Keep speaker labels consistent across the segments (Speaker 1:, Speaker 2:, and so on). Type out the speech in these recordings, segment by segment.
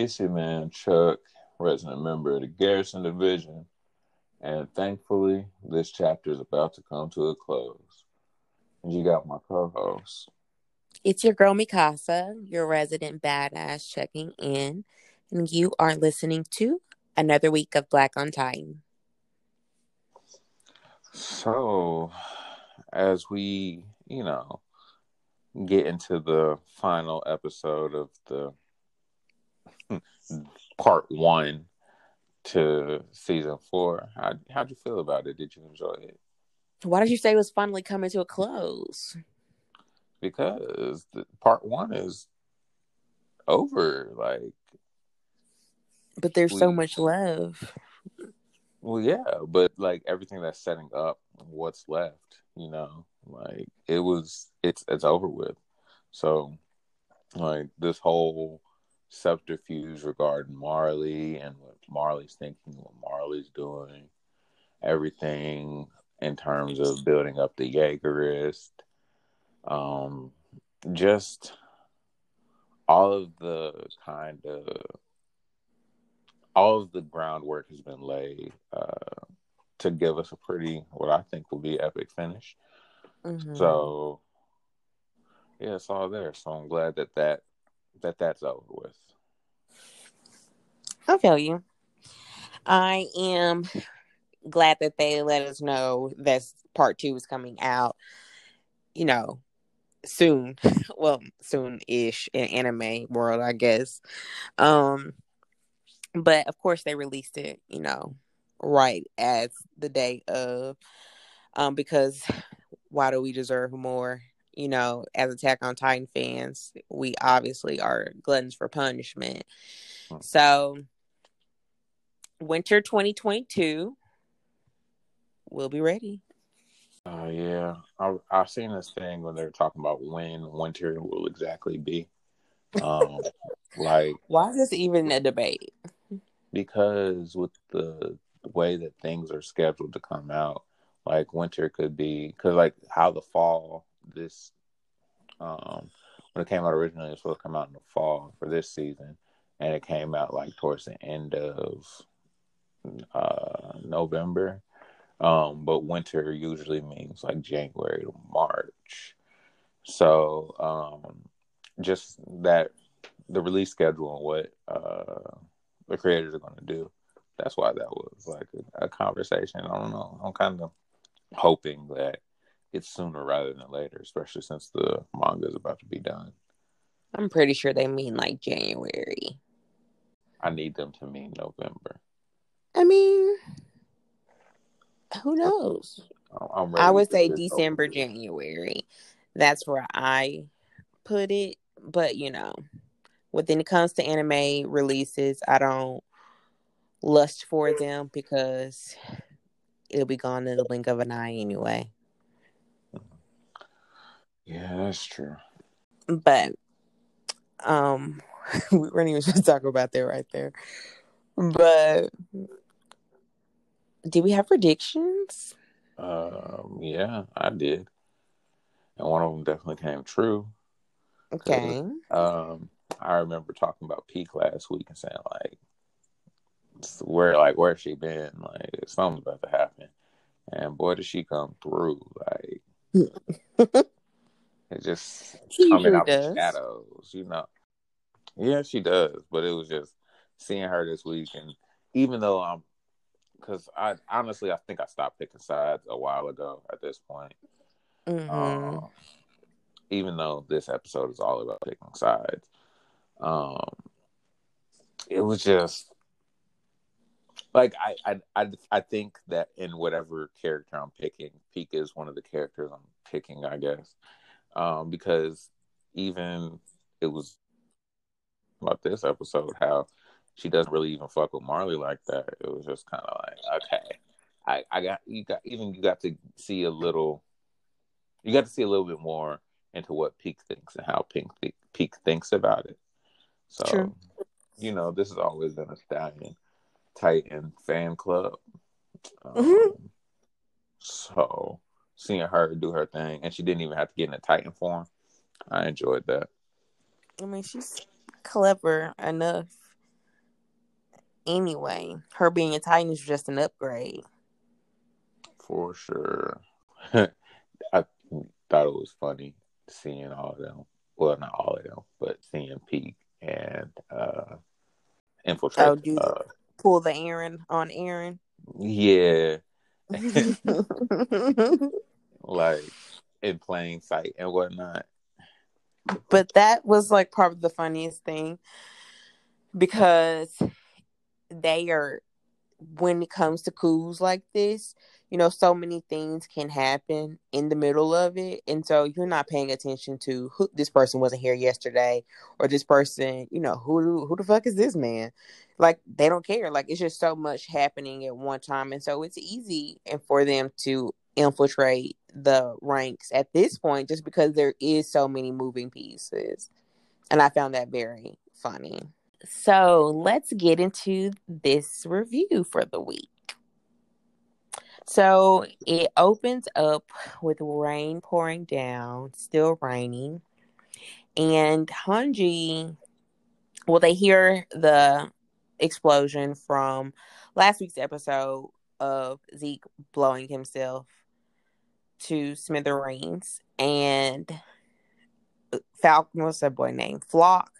Speaker 1: It's your man Chuck, resident member of the Garrison Division, and thankfully, this chapter is about to come to a close. And you got my co-host.
Speaker 2: It's your girl Mikasa, your resident badass checking in, and you are listening to another week of Black on Time.
Speaker 1: So, as we, you know, get into the final episode of the part one to season four. How how'd you feel about it? Did you enjoy it?
Speaker 2: Why did you say it was finally coming to a close?
Speaker 1: Because the, part one is over. Like,
Speaker 2: but there's we, so much love.
Speaker 1: Well, yeah, but like everything that's setting up, what's left, you know, like it was, it's it's over with. So, like this whole subterfuge regarding Marley and what Marley's thinking, what Marley's doing, everything in terms of building up the Jaegerist, um, just all of the kind of all of the groundwork has been laid uh, to give us a pretty what I think will be epic finish. Mm-hmm. So yeah, it's all there. So I'm glad that that that that's over with.
Speaker 2: I feel you. I am glad that they let us know that part two is coming out. You know, soon. well, soon ish in anime world, I guess. Um, but of course they released it. You know, right as the day of, um, because why do we deserve more? You know, as Attack on Titan fans, we obviously are gluttons for punishment. So, winter 2022, we'll be ready.
Speaker 1: Oh uh, yeah, I I've seen this thing when they're talking about when winter will exactly be. Um, like
Speaker 2: why is this even a debate?
Speaker 1: Because with the way that things are scheduled to come out, like winter could be because like how the fall this um when it came out originally it was supposed to come out in the fall for this season and it came out like towards the end of uh November. Um, but winter usually means like January to March. So um just that the release schedule and what uh the creators are gonna do. That's why that was like a, a conversation. I don't know. I'm kind of hoping that it's sooner rather than later, especially since the manga is about to be done.
Speaker 2: I'm pretty sure they mean like January.
Speaker 1: I need them to mean November.
Speaker 2: I mean, who knows? I would say December, over. January. That's where I put it. But you know, when it comes to anime releases, I don't lust for them because it'll be gone in the blink of an eye anyway.
Speaker 1: Yeah, that's true.
Speaker 2: But um we weren't even supposed to talk about that right there. But do we have predictions?
Speaker 1: Um, yeah, I did. And one of them definitely came true.
Speaker 2: Okay.
Speaker 1: Um, I remember talking about Pieck last week and saying like, where like where's she been? Like something's about to happen, and boy, did she come through! Like It just she coming out does. the shadows, you know. Yeah, she does, but it was just seeing her this week, and even though I'm, because I honestly I think I stopped picking sides a while ago at this point. Mm-hmm. Um, even though this episode is all about picking sides, um, it was just like I, I I I think that in whatever character I'm picking, Pika is one of the characters I'm picking, I guess um, because even it was about this episode how she doesn't really even fuck with Marley like that. It was just kind of like, okay, I, I got you got even you got to see a little, you got to see a little bit more into what Pieck thinks and how Pink Pieck thinks about it. So, True. you know, this has always been a Stallion Titan fan club. Um, mm-hmm. So seeing her do her thing, and she didn't even have to get in a Titan form. I enjoyed that.
Speaker 2: I mean, she's clever enough. Anyway, her being a Titan is just an upgrade.
Speaker 1: For sure. I thought it was funny seeing all of them. Well, not all of them, but seeing Pieck and uh infiltrate.
Speaker 2: Oh, do
Speaker 1: uh,
Speaker 2: pull the Eren on Aaron.
Speaker 1: yeah, like in plain sight and whatnot.
Speaker 2: but that was like probably the funniest thing because they are when it comes to coups like this you know so many things can happen in the middle of it. And so you're not paying attention to who this person wasn't here yesterday or this person you know who who the fuck is this man? Like they don't care. Like it's just so much happening at one time. And so it's easy and for them to infiltrate the ranks at this point just because there is so many moving pieces. And i found that very funny. So let's get into this review for the week. So it opens up with rain pouring down still raining. And hanji well they hear the explosion from last week's episode of zeke blowing himself to smithereens and uh, falcon what's that boy name? Flock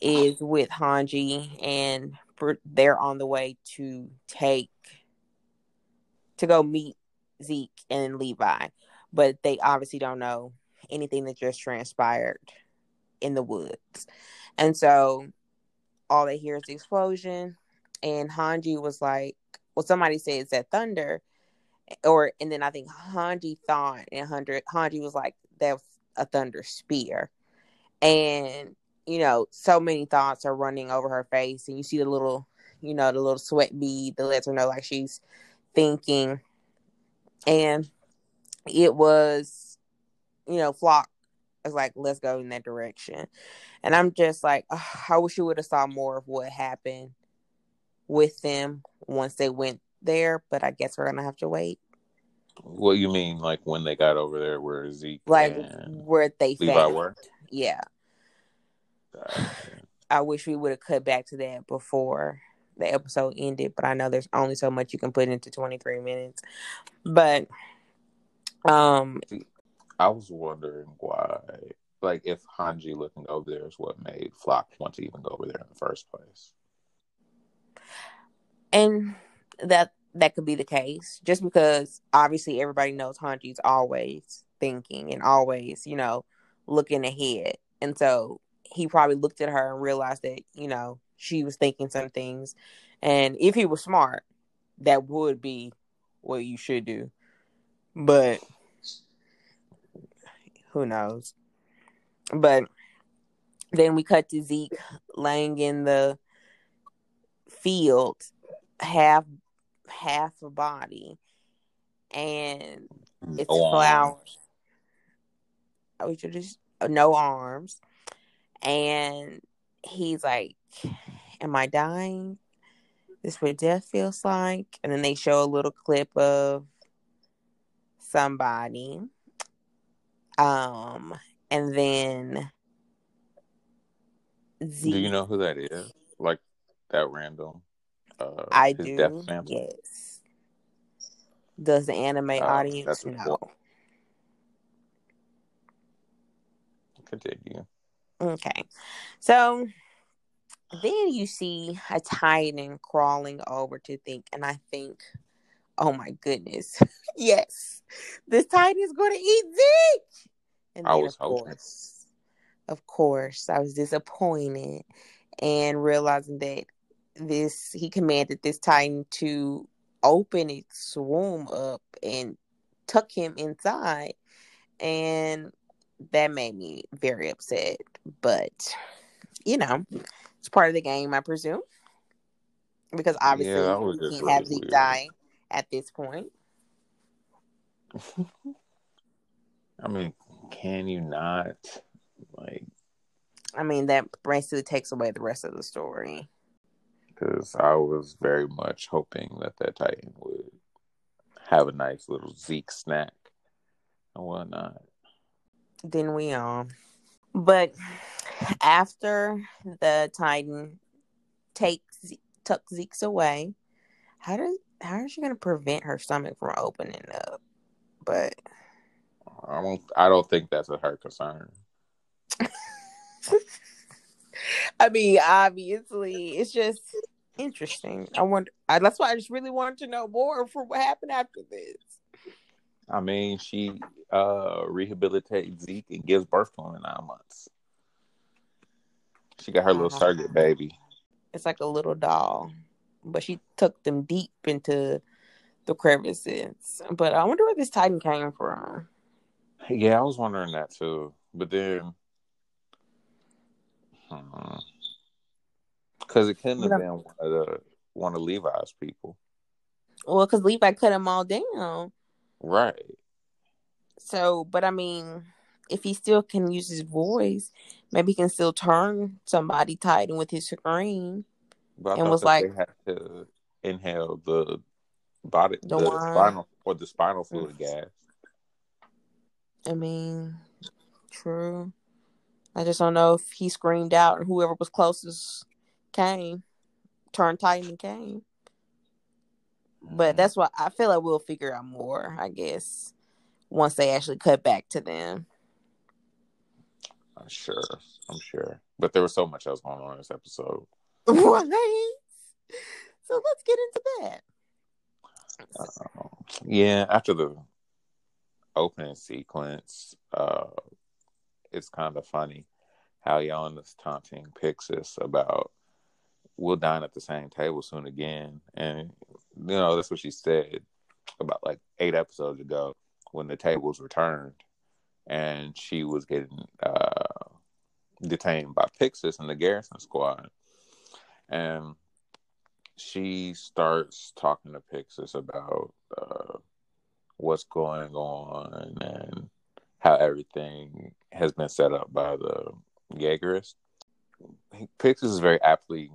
Speaker 2: is with hanji and they're on the way to take to go meet zeke and levi but they obviously don't know anything that just transpired in the woods. And so all they hear is the explosion and hanji was like well somebody it's that thunder or and then I think Hanji thought and Hanji Hanji was like that was a thunder spear, and you know so many thoughts are running over her face, and you see the little you know the little sweat bead that lets her know like she's thinking, and it was you know flock was like let's go in that direction, and I'm just like oh, I wish you would have saw more of what happened with them once they went there, but I guess we're gonna have to wait.
Speaker 1: What you mean, like when they got over there, where Zeke,
Speaker 2: like where they
Speaker 1: Levi were?
Speaker 2: Yeah. I wish we would have cut back to that before the episode ended, but I know there's only so much you can put into 23 minutes. But um
Speaker 1: I was wondering why like if Hanji looking over there is what made Flock want to even go over there in the first place.
Speaker 2: And that that could be the case just because obviously everybody knows Hanji's always thinking and always, you know, looking ahead. And so he probably looked at her and realized that, you know, she was thinking some things. And if he was smart, that would be what you should do. But who knows? But then we cut to Zeke laying in the field, half half a body and it's
Speaker 1: No
Speaker 2: flowers. We should just no arms. And he's like, Am I dying? This is what death feels like. And then they show a little clip of somebody. Um, and then Z-
Speaker 1: Do you know who that is? Like that random? Uh,
Speaker 2: I do. Yes. Does the anime
Speaker 1: Oh,
Speaker 2: audience know?
Speaker 1: Continue.
Speaker 2: Okay. So then you see a titan crawling over to think, and I think, oh my goodness, yes, this titan is going to eat Zeke. And
Speaker 1: I was
Speaker 2: of
Speaker 1: hoping.
Speaker 2: course, of course, I was disappointed and realizing that this he commanded this titan to open its womb up and tuck him inside, and that made me very upset. But you know, it's part of the game, I presume, because obviously
Speaker 1: Yeah,
Speaker 2: you can't have Zeke die at this point.
Speaker 1: I mean, can you not? Like,
Speaker 2: I mean, that basically takes away the rest of the story.
Speaker 1: Because I was very much hoping that that Titan would have a nice little Zeke snack and whatnot.
Speaker 2: Then we all. But after the Titan takes tuck Zeke's away, how does how is she gonna prevent her stomach from opening up? But
Speaker 1: I don't I don't think that's a her concern.
Speaker 2: I mean, obviously, it's just interesting. I wonder. I, that's why I just really wanted to know more for what happened after this.
Speaker 1: I mean, she uh rehabilitates Zeke and gives birth to him in nine months. She got her little
Speaker 2: Uh-huh.
Speaker 1: surrogate baby.
Speaker 2: It's like a little doll, but she took them deep into the crevices. But I wonder where this Titan came from.
Speaker 1: Yeah, I was wondering that too. But then, because it couldn't have been one of the one of Levi's people,
Speaker 2: Well, because Levi cut them all down.
Speaker 1: right?
Speaker 2: So, but I mean, if he still can use his voice, maybe he can still turn somebody Titan with his scream.
Speaker 1: But
Speaker 2: And was like-
Speaker 1: had to inhale the body,
Speaker 2: The
Speaker 1: the, spinal or the spinal fluid gas.
Speaker 2: I mean, true. I just don't know if he screamed out and whoever was closest came, turned Titan and came. But that's what I feel like we'll figure out more, I guess, once they actually cut back to them.
Speaker 1: I'm sure. I'm sure. But there was so much else going on in this episode.
Speaker 2: Right. So let's get into that.
Speaker 1: Um, yeah, after the opening sequence, uh, it's kind of funny how Yelena's taunting Pixis about we'll dine at the same table soon again. And, you know, that's what she said about like eight episodes ago when the tables returned and she was getting uh, detained by Pixis and the Garrison squad. And she starts talking to Pixis about uh, what's going on and how everything has been set up by the Jaegerists. He, Pixis is very aptly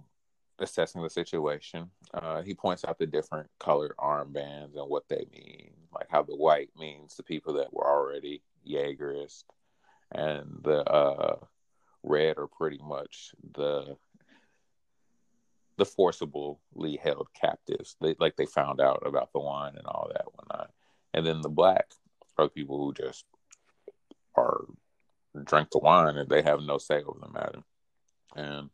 Speaker 1: assessing the situation. Uh, he points out the different colored armbands and what they mean, like how the white means the people that were already Jaegerist, and the uh, red are pretty much the the forcibly held captives. They like they found out about the wine and all that whatnot. And then the black are people who just are drink the wine and they have no say over the matter. And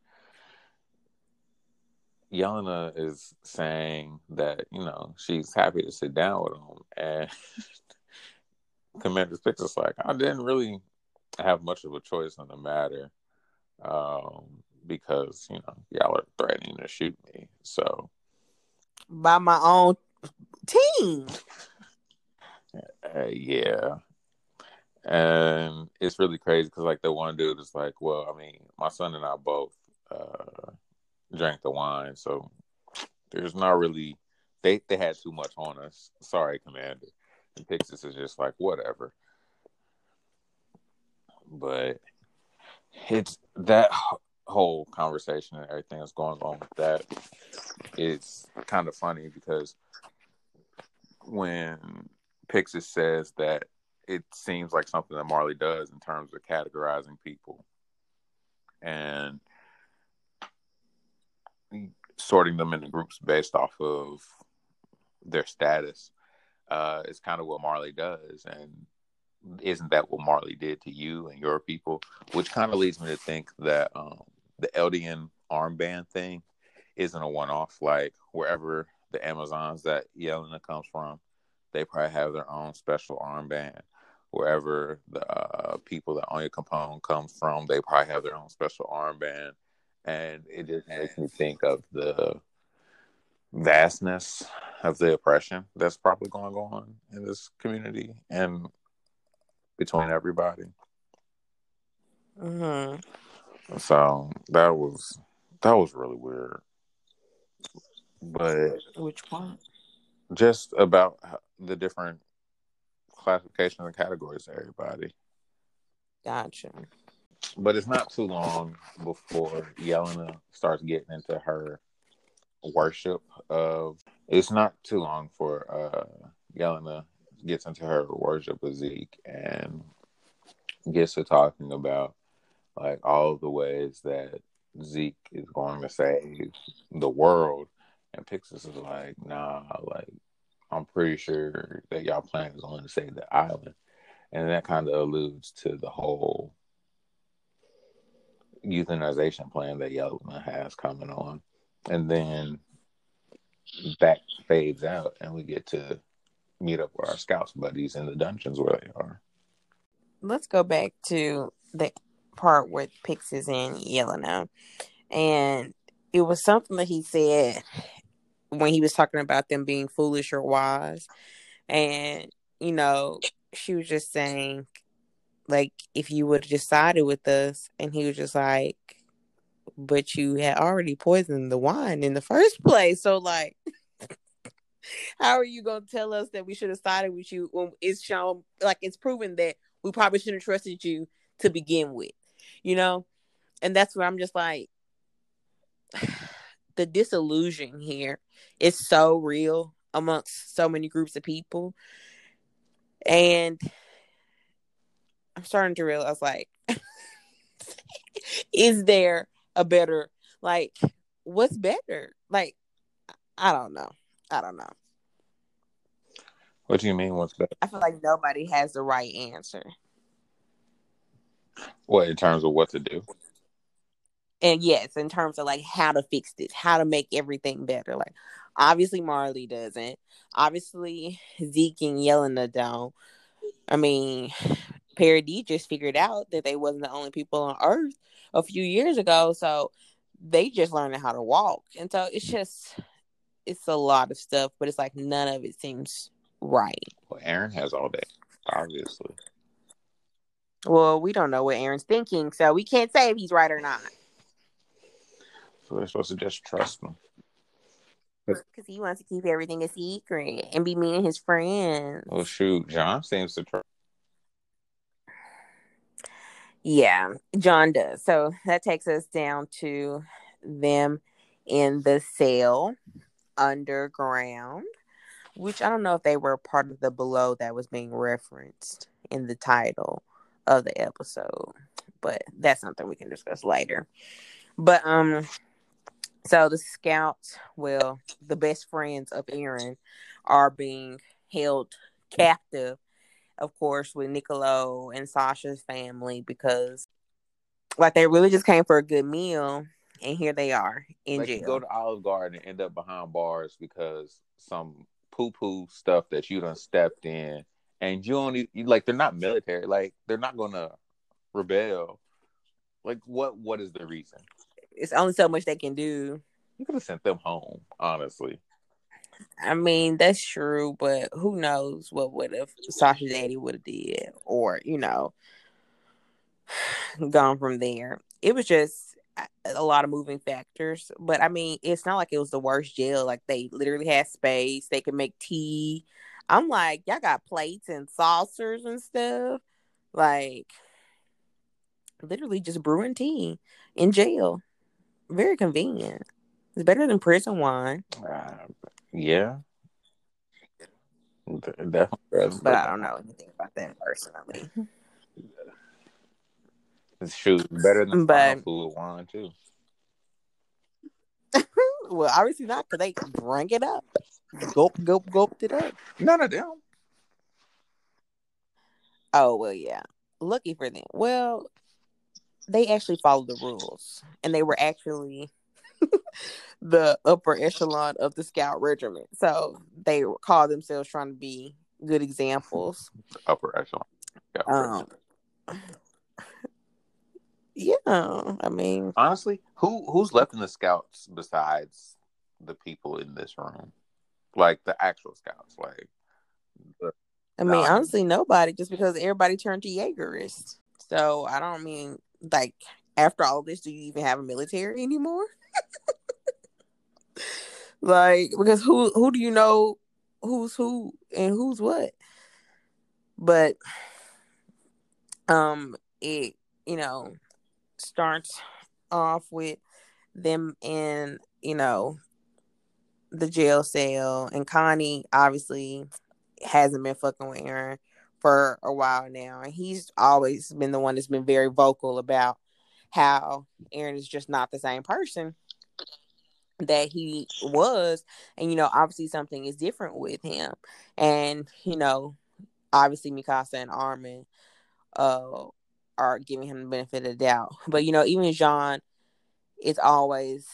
Speaker 1: Yelena is saying that, you know, she's happy to sit down with him. And Commander Pixis is like, I didn't really have much of a choice on the matter. Um, because, you know, y'all are threatening to shoot me. So
Speaker 2: By my own team.
Speaker 1: Uh, yeah. And it's really crazy because, like, the one dude is like, well, I mean, my son and I both uh, drank the wine, so there's not really, they, they had too much on us. Sorry, Commander. And Pixis is just like, whatever. But it's that whole conversation and everything that's going on with that is kind of funny because when Pixis says that it seems like something that Marley does in terms of categorizing people and sorting them into groups based off of their status. Uh, it's kind of what Marley does, and isn't that what Marley did to you and your people? Which kind of leads me to think that um, the Eldian armband thing isn't a one-off. Like wherever the Amazons that Yelena comes from, they probably have their own special armband. Wherever the uh, people that Onyankopon comes from, they probably have their own special armband. And it just makes me think of the vastness of the oppression that's probably going on in this community and between everybody.
Speaker 2: hmm
Speaker 1: So that was that was really weird. But
Speaker 2: Which one?
Speaker 1: just about the different classifications and categories of everybody.
Speaker 2: Gotcha.
Speaker 1: But it's not too long before Yelena starts getting into her worship of. It's not too long for uh, Yelena gets into her worship of Zeke and gets to talking about like all the ways that Zeke is going to save the world, and Pixis is like, nah, like I'm pretty sure that y'all plan is only to save the island, and that kind of alludes to the whole euthanization plan that Yelena has coming on, and then that fades out, and we get to meet up with our scouts buddies in the dungeons where they are.
Speaker 2: Let's go back to the part with Pixis and Yelena. And it was something that he said when he was talking about them being foolish or wise. And, you know, she was just saying, like, if you would have decided with us, and he was just like, but you had already poisoned the wine in the first place. So, like, how are you gonna tell us that we should have sided with you when it's shown like it's proven that we probably shouldn't have trusted you to begin with, you know? And that's where I'm just like the disillusion here is so real amongst so many groups of people. And I'm starting to realize like is there a better like what's better? Like I don't know. I don't know.
Speaker 1: What do you mean? What's better?
Speaker 2: I feel like nobody has the right answer.
Speaker 1: What in terms of what to do?
Speaker 2: And yes, in terms of like how to fix this, how to make everything better. Like obviously Marley doesn't. Obviously Zeke and Yelena don't. I mean, Paradis just figured out that they wasn't the only people on Earth a few years ago, so they just learning how to walk. And so it's just it's a lot of stuff, but it's like none of it seems right.
Speaker 1: Well, Eren has all day, obviously.
Speaker 2: Well, we don't know what Eren's thinking, so we can't say if he's right or not.
Speaker 1: So we're supposed to just trust him.
Speaker 2: Because he wants to keep everything a secret and be me and his friends.
Speaker 1: Well, shoot, Jean seems to trust.
Speaker 2: Yeah, Jean does. So that takes us down to them in the cell underground, which I don't know if they were part of the below that was being referenced in the title of the episode, but that's something we can discuss later. But um, so the scouts, well, the best friends of Eren, are being held captive, of course, with Niccolo and Sasha's family because, like, they really just came for a good meal and here they are in
Speaker 1: like
Speaker 2: jail.
Speaker 1: You go to Olive Garden and end up behind bars because some poo poo stuff that you done stepped in, and you don't you, like they're not military, like they're not gonna rebel. Like what? What is the reason?
Speaker 2: It's only so much they can do.
Speaker 1: You could have sent them home, honestly.
Speaker 2: I mean, that's true, but who knows what would have Sasha Daddy would have did, or you know, gone from there. It was just a lot of moving factors. But I mean, it's not like it was the worst jail. Like they literally had space. They could make tea. I'm like, y'all got plates and saucers and stuff. Like literally just brewing tea in jail. Very convenient. It's better than prison wine.
Speaker 1: Uh, yeah. Definitely.
Speaker 2: But I don't know anything about that personally.
Speaker 1: It's shoot, better than but, food wine too.
Speaker 2: well, obviously not because they drank it up, gulp, gulp, gulped it up.
Speaker 1: None of them.
Speaker 2: Oh well, yeah. Lucky for them. Well, they actually followed the rules, and they were actually the upper echelon of the scout regiment. So they call themselves trying to be good examples.
Speaker 1: Upper echelon.
Speaker 2: Um, yeah, I mean,
Speaker 1: honestly, who who's left in the scouts besides the people in this room, like the actual scouts? Like,
Speaker 2: the, I mean, honestly, nobody. Just because everybody turned to Jaegerists. So I don't mean like after all this, do you even have a military anymore? like, because who who do you know who's who and who's what? But um, it you know starts off with them in, you know, the jail cell, and Connie obviously hasn't been fucking with Eren for a while now, and he's always been the one that's been very vocal about how Eren is just not the same person that he was and you know obviously something is different with him. And you know obviously Mikasa and Armin uh are giving him the benefit of the doubt. But you know even Jean is always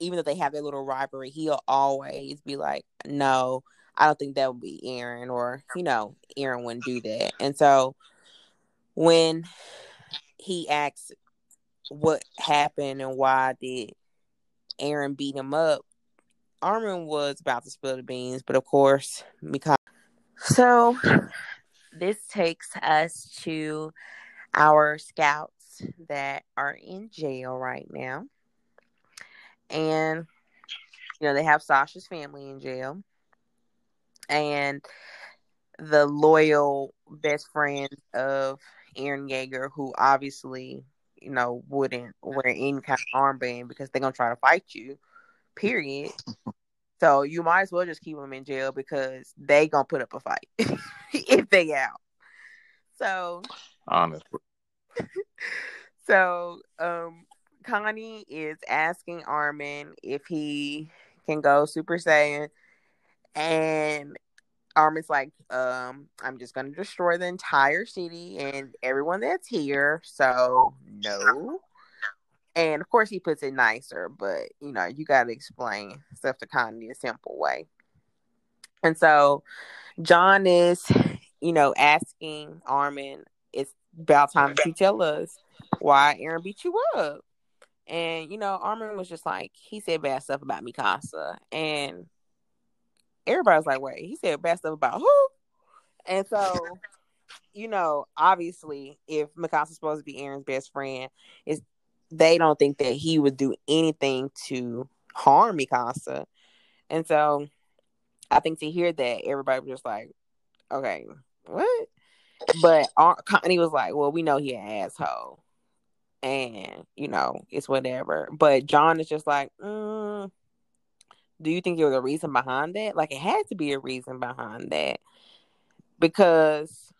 Speaker 2: even though they have their little rivalry he'll always be like no I don't think that would be Eren or you know Eren wouldn't do that and so when he asks what happened and why did Eren beat him up, Armin was about to spill the beans, but of course, because so this takes us to our scouts that are in jail right now. And you know, they have Sasha's family in jail. And the loyal best friend of Eren Yeager, who obviously you know, wouldn't wear any kind of armband because they're gonna try to fight you. Period. so you might as well just keep them in jail because they gonna put up a fight if they out. So
Speaker 1: honestly.
Speaker 2: so um Connie is asking Armin if he can go Super Saiyan and Armin's like, um, I'm just gonna destroy the entire city and everyone that's here. So no. And of course he puts it nicer, but you know, you gotta explain stuff to Connie a simple way. And so Jean is, you know, asking Armin, it's about time you tell us why Eren beat you up. And you know, Armin was just like, he said bad stuff about Mikasa. And everybody's like, wait, he said bad stuff about who? And so, you know, obviously, if Mikasa's supposed to be Eren's best friend, is they don't think that he would do anything to harm Mikasa. And so I think to hear that, everybody was just like, okay, what? But Connie was like, well, we know he an asshole. And, you know, it's whatever. But Jean is just like, mm, do you think there was a reason behind that? Like it had to be a reason behind that. Because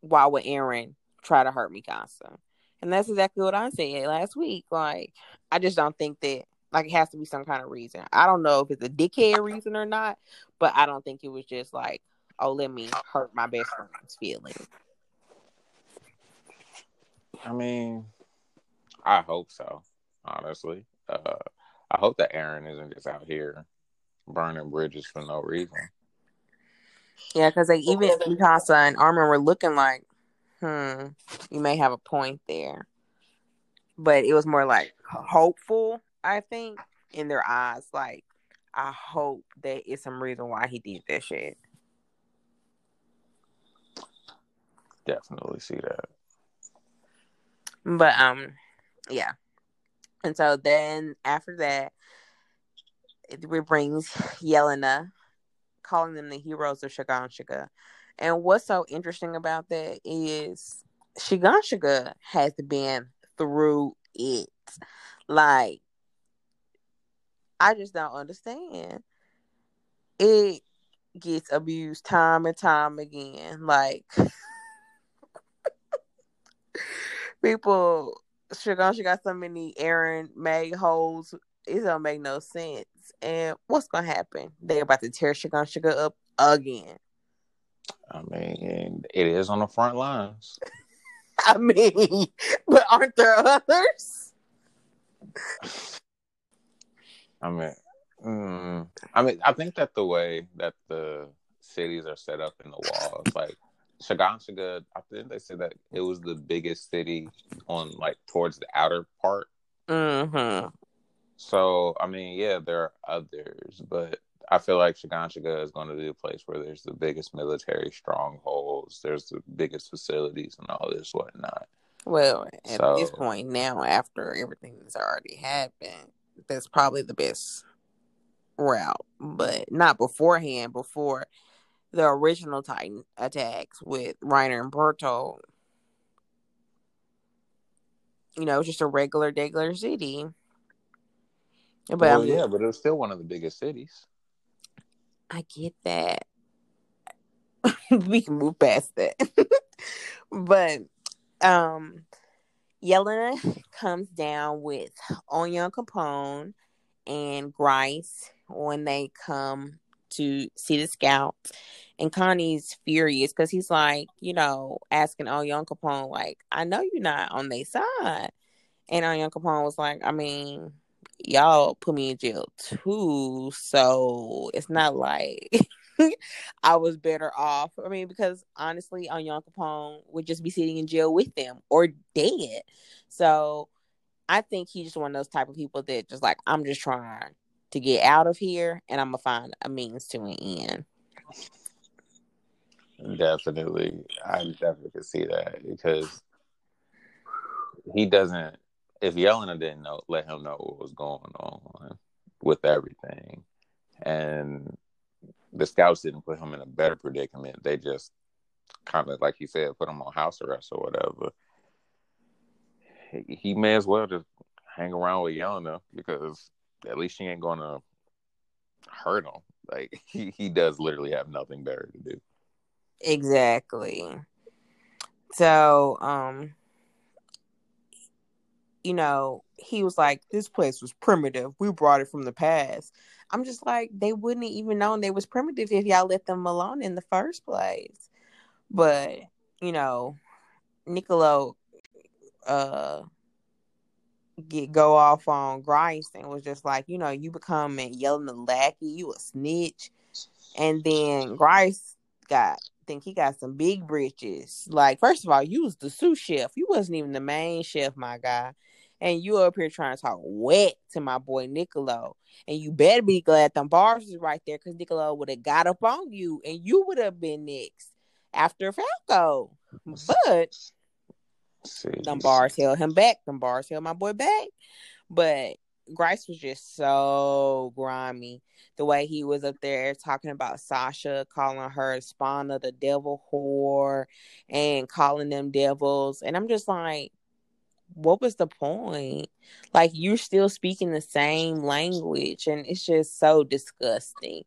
Speaker 2: why would Eren try to hurt me Mikasa? And that's exactly what I said last week. Like, I just don't think that like it has to be some kind of reason. I don't know if it's a dickhead reason or not, but I don't think it was just like, oh, let me hurt my best friend's feelings.
Speaker 1: I mean, I hope so, honestly. Uh, I hope that Eren isn't just out here burning bridges for no reason.
Speaker 2: Yeah, because like even Mikasa and Armin were looking like, hmm, you may have a point there. But it was more like hopeful, I think, in their eyes. Like, I hope that it's some reason why he did that shit.
Speaker 1: Definitely see that.
Speaker 2: But um, yeah, and so then after that, it brings Yelena, calling them the heroes of Shiganshina. And what's so interesting about that is Shiganshina has been through it. Like, I just don't understand. It gets abused time and time again. Like, people Sugar, she got so many Eren made holes. It don't make no sense. And what's gonna happen? They're about to tear Sugar Sugar up again.
Speaker 1: I mean, it is on the front lines.
Speaker 2: I mean, but aren't there others?
Speaker 1: I mean, mm, I mean, I think that the way that the cities are set up in the walls, like Shiganshina, I think they said that it was the biggest city on like towards the outer part.
Speaker 2: Mm-hmm.
Speaker 1: So I mean, yeah, there are others, but I feel like Shiganshina is going to be a place where there's the biggest military strongholds, there's the biggest facilities and all this whatnot.
Speaker 2: Well, at so, this point now, after everything that's already happened, that's probably the best route, but not beforehand. Before the original Titan attacks with Reiner and Bertolt. You know, just a regular, regular city.
Speaker 1: But well, yeah, but it was still one of the biggest cities.
Speaker 2: I get that. we can move past that. but um Yelena comes down with Onyankopon and Grice when they come to see the scouts. And Connie's furious because he's like, you know, asking oh, Onyankopon, like, I know you're not on their side. And Onyankopon was like, I mean, y'all put me in jail too. So it's not like I was better off. I mean, because honestly, Onyankopon would just be sitting in jail with them or dead. So I think he's just one of those type of people that just like, I'm just trying to get out of here and I'm gonna find a means to an end.
Speaker 1: Definitely. I definitely could see that because he doesn't if Yelena didn't know let him know what was going on with everything and the scouts didn't put him in a better predicament. They just kind of like he said, put him on house arrest or whatever. He, may as well just hang around with Yelena because at least she ain't gonna hurt him. Like he, he does literally have nothing better to do.
Speaker 2: Exactly. So, um, you know, he was like, This place was primitive. We brought it from the past. I'm just like, they wouldn't even known they was primitive if y'all let them alone in the first place. But, you know, Niccolo uh get go off on Grice and was just like, you know, you become and yelling the lackey, you a snitch. And then Grice got think he got some big britches. Like, first of all, you was the sous chef. You wasn't even the main chef, my guy. And you up here trying to talk wet to my boy Niccolo. And you better be glad them bars is right there because Niccolo would have got up on you and you would have been next after Falco. But Jeez. Them bars held him back. Them bars held my boy back. But Grice was just so grimy. The way he was up there talking about Sasha, calling her Spawner the devil whore, and calling them devils. And I'm just like, what was the point? Like, you're still speaking the same language. And it's just so disgusting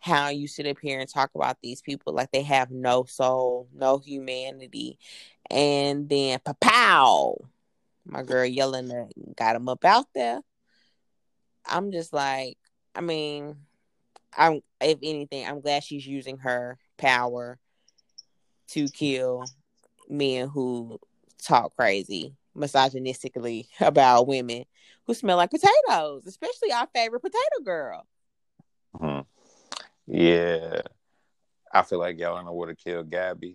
Speaker 2: how you sit up here and talk about these people like they have no soul, no humanity. And then pow, my girl Yelena, got him up out there. I'm just like, I mean, I'm if anything, I'm glad she's using her power to kill men who talk crazy misogynistically about women who smell like potatoes, especially our favorite potato girl.
Speaker 1: Mm-hmm. Yeah, I feel like Yelena would have killed Gabi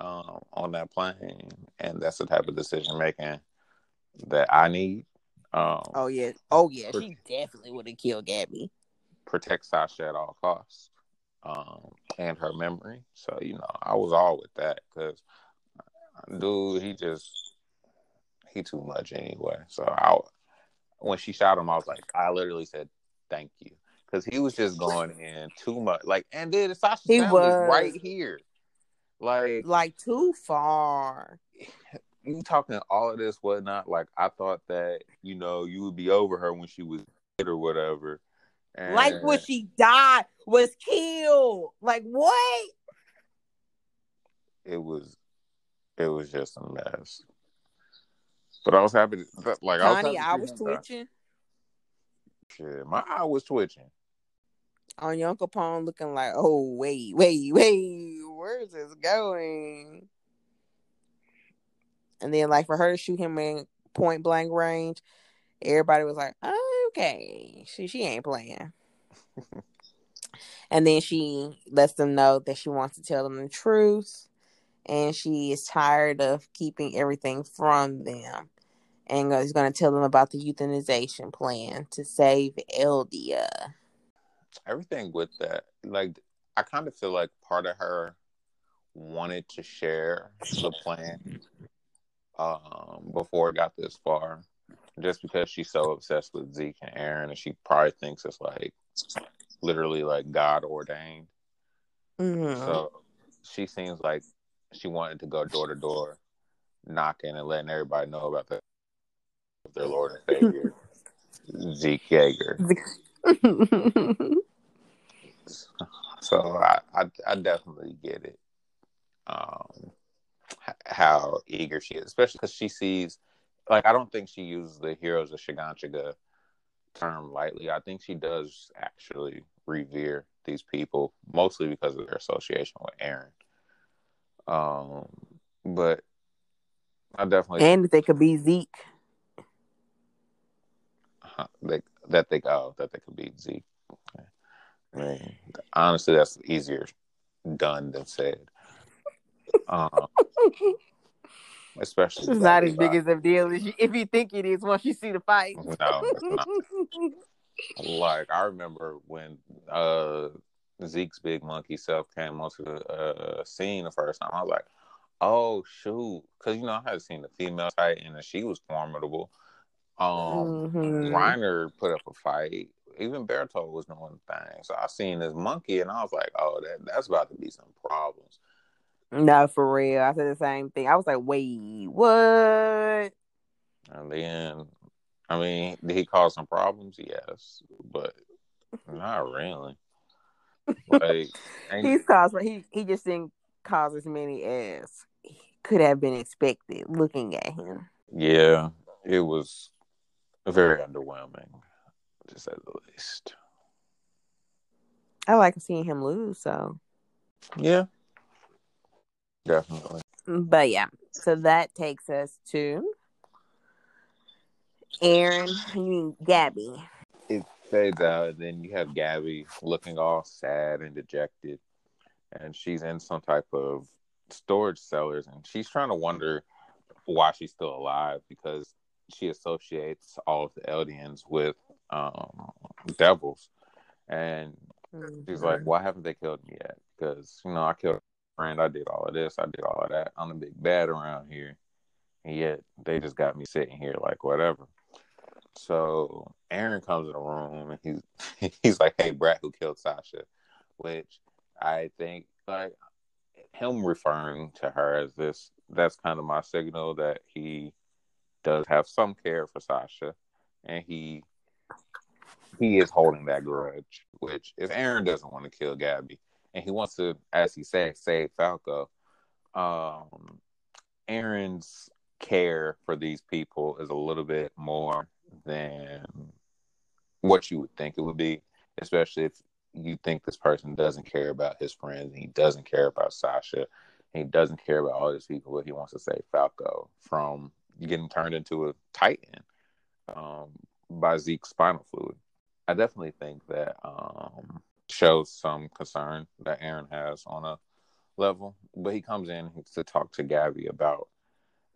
Speaker 1: um, on that plane, and that's the type of decision making that I need. Um,
Speaker 2: oh yeah, oh yeah, she definitely would have killed Gabi.
Speaker 1: Protect Sasha at all costs, um, and her memory. So you know, I was all with that because, dude, he just he too much anyway. So I, when she shot him, I was like, I literally said, "Thank you." Because he was just going in too much. Like, and then Sasha he was right here, like,
Speaker 2: like too far.
Speaker 1: You talking all of this whatnot? Like, I thought that you know you would be over her when she was dead or whatever.
Speaker 2: And... Like when she died, was killed. Like what?
Speaker 1: It was, it was just a mess. But I was happy. To, like
Speaker 2: Connie, I was,
Speaker 1: I
Speaker 2: was twitching.
Speaker 1: Shit, my eye was twitching
Speaker 2: on Uncle Pong looking like, oh wait, wait, wait, where's this going? And then like for her to shoot him in point blank range, everybody was like, okay, she she ain't playing. and then she lets them know that she wants to tell them the truth, and she is tired of keeping everything from them. And is going to tell them about the euthanization plan to save Eldia
Speaker 1: everything with that, like I kind of feel like part of her wanted to share the plan um, before it got this far, just because she's so obsessed with Zeke and Eren, and she probably thinks it's like literally like God ordained. Mm-hmm. So she seems like she wanted to go door to door, knocking and letting everybody know about the their Lord and Savior, Zeke Yeager. So I, I, I definitely get it. Um, how eager she is, especially because she sees like I don't think she uses the heroes of Shiganshina term lightly. I think she does actually revere these people, mostly because of their association with Eren. Um, but I definitely
Speaker 2: and they could be Zeke.
Speaker 1: Uh, they, that they oh that they could beat Zeke. I mean, honestly, that's easier done than said. Um, especially
Speaker 2: it's not as big as a deal as you, if you think it is once you see the fight.
Speaker 1: No, like I remember when uh Zeke's big monkey self came onto the uh, scene the first time. I was like, "Oh shoot!" Because you know I had seen the female Titan and she was formidable. Um, mm-hmm. Reiner put up a fight. Even Bertholdt was doing things. So I seen this monkey and I was like, "Oh, that that's about to be some problems."
Speaker 2: No, for real. I said the same thing. I was like, "Wait, what?"
Speaker 1: And then, I mean, did he cause some problems? Yes, but not really.
Speaker 2: Like he's caused, he he just didn't cause as many as could have been expected. Looking at him,
Speaker 1: yeah, it was very underwhelming, to say the least.
Speaker 2: I like seeing him lose, so
Speaker 1: yeah, definitely.
Speaker 2: But yeah, so that takes us to Eren You mean Gabi?
Speaker 1: It fades out, and then you have Gabi looking all sad and dejected, and she's in some type of storage cellars, and she's trying to wonder why she's still alive because she associates all of the Eldians with um, devils, and mm-hmm. she's like, "Why haven't they killed me yet?" Because you know, I killed a friend, I did all of this, I did all of that. I'm the big bad around here, and yet they just got me sitting here like whatever. So Eren comes in the room and he's he's like, "Hey, Brat, who killed Sasha?" Which I think like him referring to her as this. That's kind of my signal that he does have some care for Sasha, and he he is holding that grudge. Which if Eren doesn't want to kill Gabi, and he wants to, as he said, save Falco, um, Eren's care for these people is a little bit more than what you would think it would be, especially if you think this person doesn't care about his friends and he doesn't care about Sasha he doesn't care about all these people, but he wants to save Falco from getting turned into a Titan um, by Zeke's spinal fluid. I definitely think that um, shows some concern that Eren has on a level, but he comes in to talk to Gabi about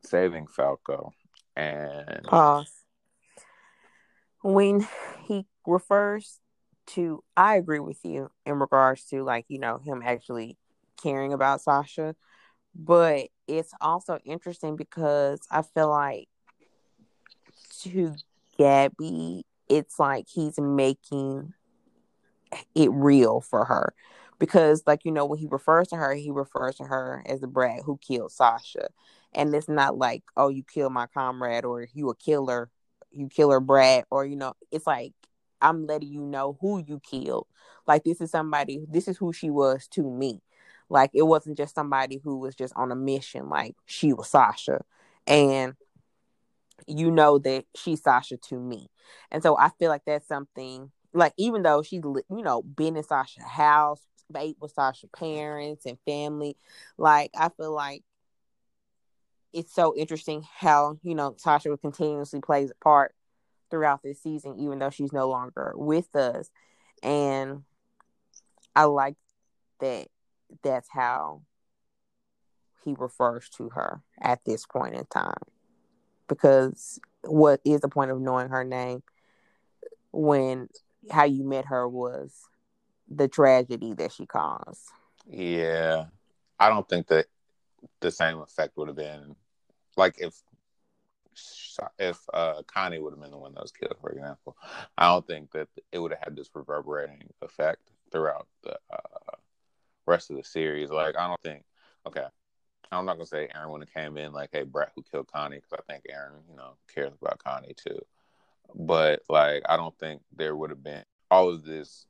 Speaker 1: saving Falco and
Speaker 2: pause when he refers to I agree with you in regards to like, you know, him actually caring about Sasha, but it's also interesting because I feel like to Gabi, it's like he's making it real for her. Because, like, you know, when he refers to her, he refers to her as the brat who killed Sasha. And it's not like, oh, you killed my comrade or you a killer you kill her brat or you know it's like i'm letting you know who you killed like this is somebody this is who she was to me like it wasn't just somebody who was just on a mission like she was sasha and you know that she's sasha to me and so i feel like that's something like even though she's you know been in sasha's house ate with sasha's parents and family like i feel like it's so interesting how you know Sasha continuously plays a part throughout this season, even though she's no longer with us, and I like that. That's how he refers to her at this point in time, because what is the point of knowing her name when how you met her was the tragedy that she caused.
Speaker 1: Yeah, I don't think that the same effect would have been like if if uh, Connie would have been the one that was killed, for example. I don't think that it would have had this reverberating effect throughout the uh, rest of the series. Like I don't think. Okay, I'm not gonna say Eren would have came in like, "Hey, Brat, who killed Connie?" Because I think Eren, you know, cares about Connie too. But like, I don't think there would have been all of this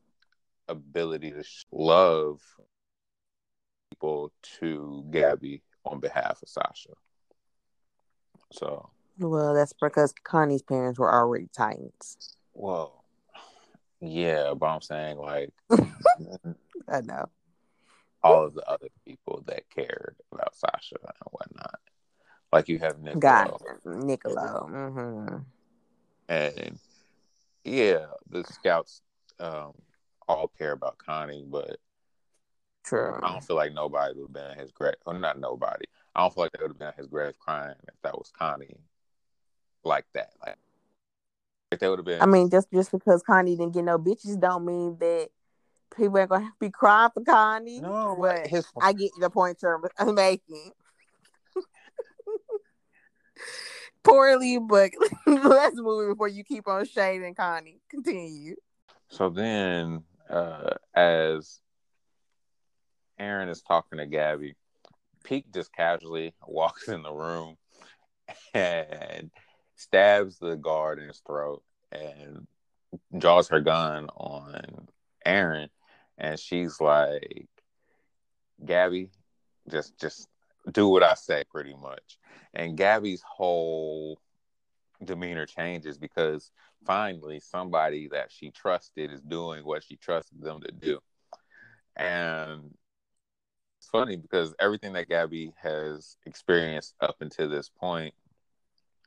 Speaker 1: ability to love people to Gabi on behalf of Sasha. So
Speaker 2: Well, that's because Connie's parents were already Titans.
Speaker 1: Well, yeah, but I'm saying like
Speaker 2: I know.
Speaker 1: All of the other people that cared about Sasha and whatnot. Like you have Niccolo,
Speaker 2: Got it. Niccolo. hmm
Speaker 1: and yeah, the scouts um, all care about Connie, but
Speaker 2: True.
Speaker 1: I don't feel like nobody would have been at his grave. Or not nobody. I don't feel like they would have been at his grave crying if that was Connie like that. Like if they would have been.
Speaker 2: I mean, just just because Connie didn't get no bitches, don't mean that people ain't gonna be crying for Connie.
Speaker 1: no,
Speaker 2: but
Speaker 1: his
Speaker 2: I get the point you're making. Poorly, but let's move before you keep on shading Connie. Continue.
Speaker 1: So then, uh, as Eren is talking to Gabi, Pieck just casually walks in the room and stabs the guard in his throat and draws her gun on Eren. And she's like, Gabi, just just do what I say pretty much. And Gabi's whole demeanor changes because finally somebody that she trusted is doing what she trusted them to do. And it's funny because everything that Gabi has experienced up until this point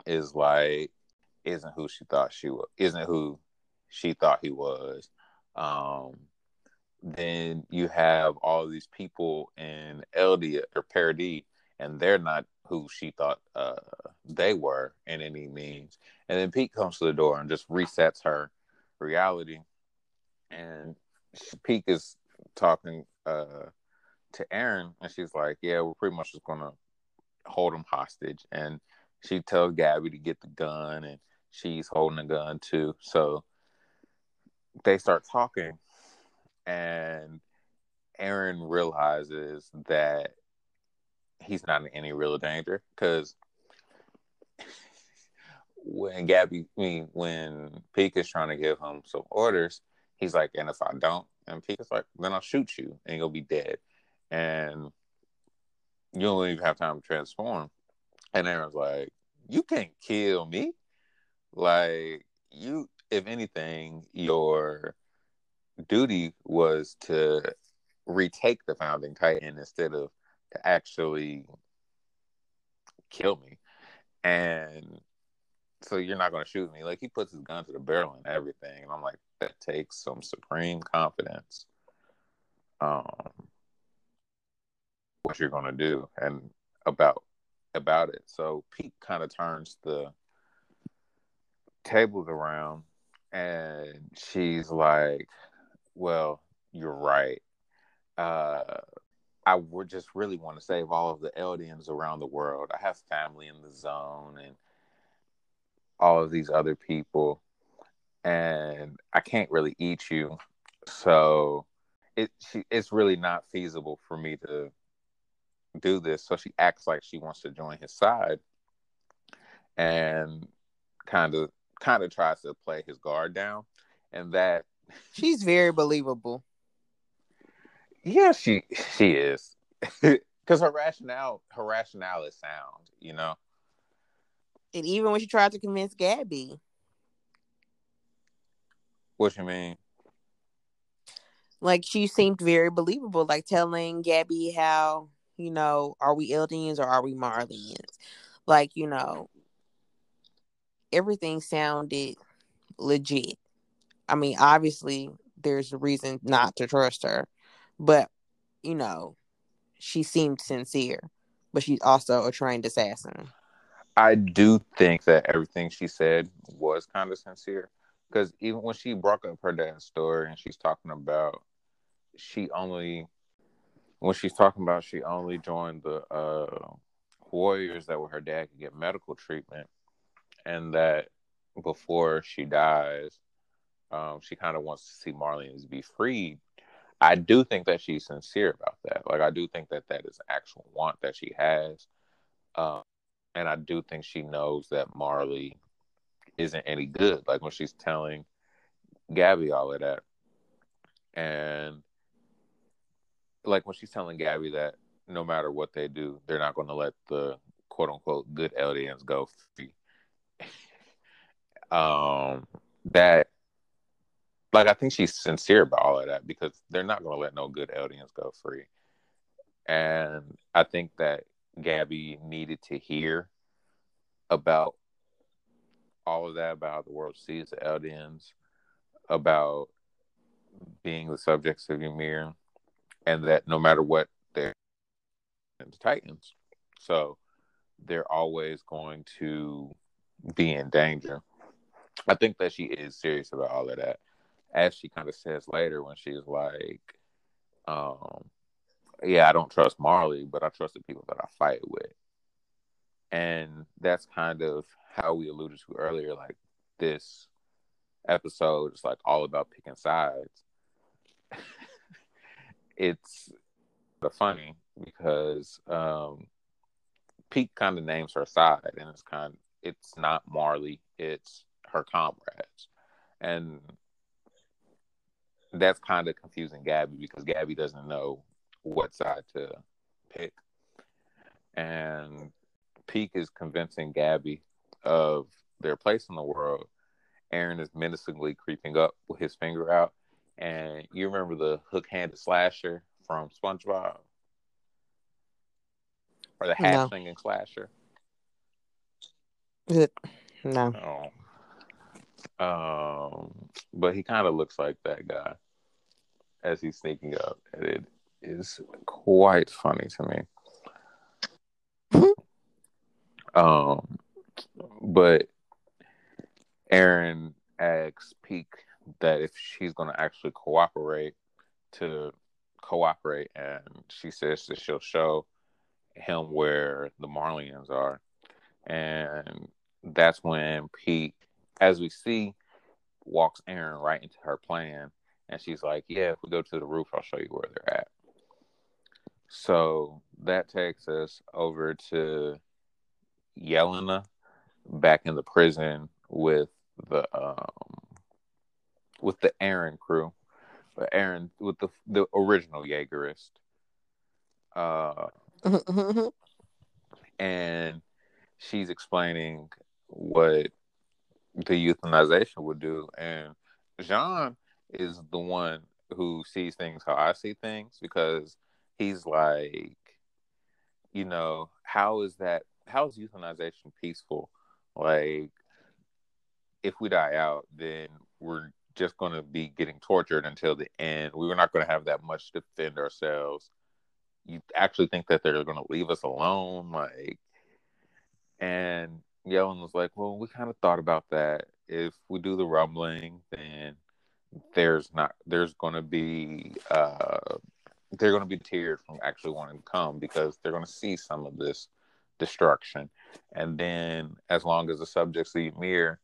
Speaker 1: is like isn't who she thought she was isn't who she thought he was. Um then you have all these people in Eldia or Paradis and they're not who she thought uh, they were in any means. And then Pieck comes to the door and just resets her reality. And Pieck is talking uh, to Eren, and she's like, "Yeah, we're pretty much just gonna hold him hostage." And she tells Gabi to get the gun, and she's holding the gun too. So they start talking, and Eren realizes that he's not in any real danger because when Gabi, I mean, when Pieck is trying to give him some orders, he's like, and if I don't, and Pieck is like, then I'll shoot you and you'll be dead. And you don't even have time to transform. And Eren's like, you can't kill me. Like, you, if anything, your duty was to retake the founding titan instead of to actually kill me. And so you're not going to shoot me. Like he puts his gun to the barrel and everything. And I'm like, that takes some supreme confidence. Um, what you're going to do and about about it. So Pieck kind of turns the tables around and she's like, well, you're right. Uh, I would just really want to save all of the Eldians around the world. I have family in the zone and all of these other people, and I can't really eat you. So it she, it's really not feasible for me to do this. So she acts like she wants to join his side, and kind of kind of tries to play his guard down, and that
Speaker 2: She's very believable.
Speaker 1: Yeah, she she is. Because her rationale her rationale is sound, you know.
Speaker 2: And even when she tried to convince Gabi,
Speaker 1: What you mean?
Speaker 2: like she seemed very believable, like telling Gabi how, you know, are we Eldians or are we Marleyans? Like, you know, everything sounded legit. I mean, obviously there's a reason not to trust her, but you know, she seemed sincere, but she's also a trained assassin.
Speaker 1: I do think that everything she said was kind of sincere. Because even when she brought up her dad's story and she's talking about she only when she's talking about she only joined the uh warriors that were her dad could get medical treatment and that before she dies um she kind of wants to see Marlene be freed I do think that she's sincere about that. Like I do think that that is actual want that she has, um, and I do think she knows that Marley isn't any good. Like when she's telling Gabi all of that, and like when she's telling Gabi that no matter what they do, they're not going to let the quote unquote good Eldians go free. um, that like I think she's sincere about all of that because they're not going to let no good Eldians go free, and I think that Gabi needed to hear about all of that about the world sees the Eldians, about being the subjects of Ymir, and that no matter what they're the Titans, so they're always going to be in danger. I think that she is serious about all of that. As she kind of says later when she's like, um, yeah, I don't trust Marley, but I trust the people that I fight with. And that's kind of how we alluded to earlier, like this episode is like all about picking sides. it's funny because um Pieck kind of names her side and it's kind of, it's not Marley, it's her comrades. And that's kind of confusing Gabi because Gabi doesn't know what side to pick. And Pieck is convincing Gabi of their place in the world. Eren is menacingly creeping up with his finger out. And you remember the hook handed slasher from SpongeBob? Or the half singing slasher?
Speaker 2: No.
Speaker 1: Oh. Um, but he kind of looks like that guy as he's sneaking up. And it is quite funny to me. um, but Eren asks Pieck that if she's going to actually cooperate to cooperate, and she says that she'll show him where the Marleyans are, and that's when Pieck, as we see, walks Eren right into her plan, and she's like, "Yeah, if we go to the roof, I'll show you where they're at." So that takes us over to Yelena back in the prison with the um with the Eren crew, but Eren with the the original Jaegerist. Uh, and she's explaining what the euthanization would do, and Jean is the one who sees things how I see things because he's like, you know, how is that? How is euthanization peaceful? Like, if we die out, then we're just going to be getting tortured until the end. We were not going to have that much to defend ourselves. You actually think that they're going to leave us alone? Like, and Yellen was like, well, we kind of thought about that. If we do the rumbling, then there's not, there's going to be, uh, they're going to be tiered from actually wanting to come because they're going to see some of this destruction. And then, as long as the subjects of Ymir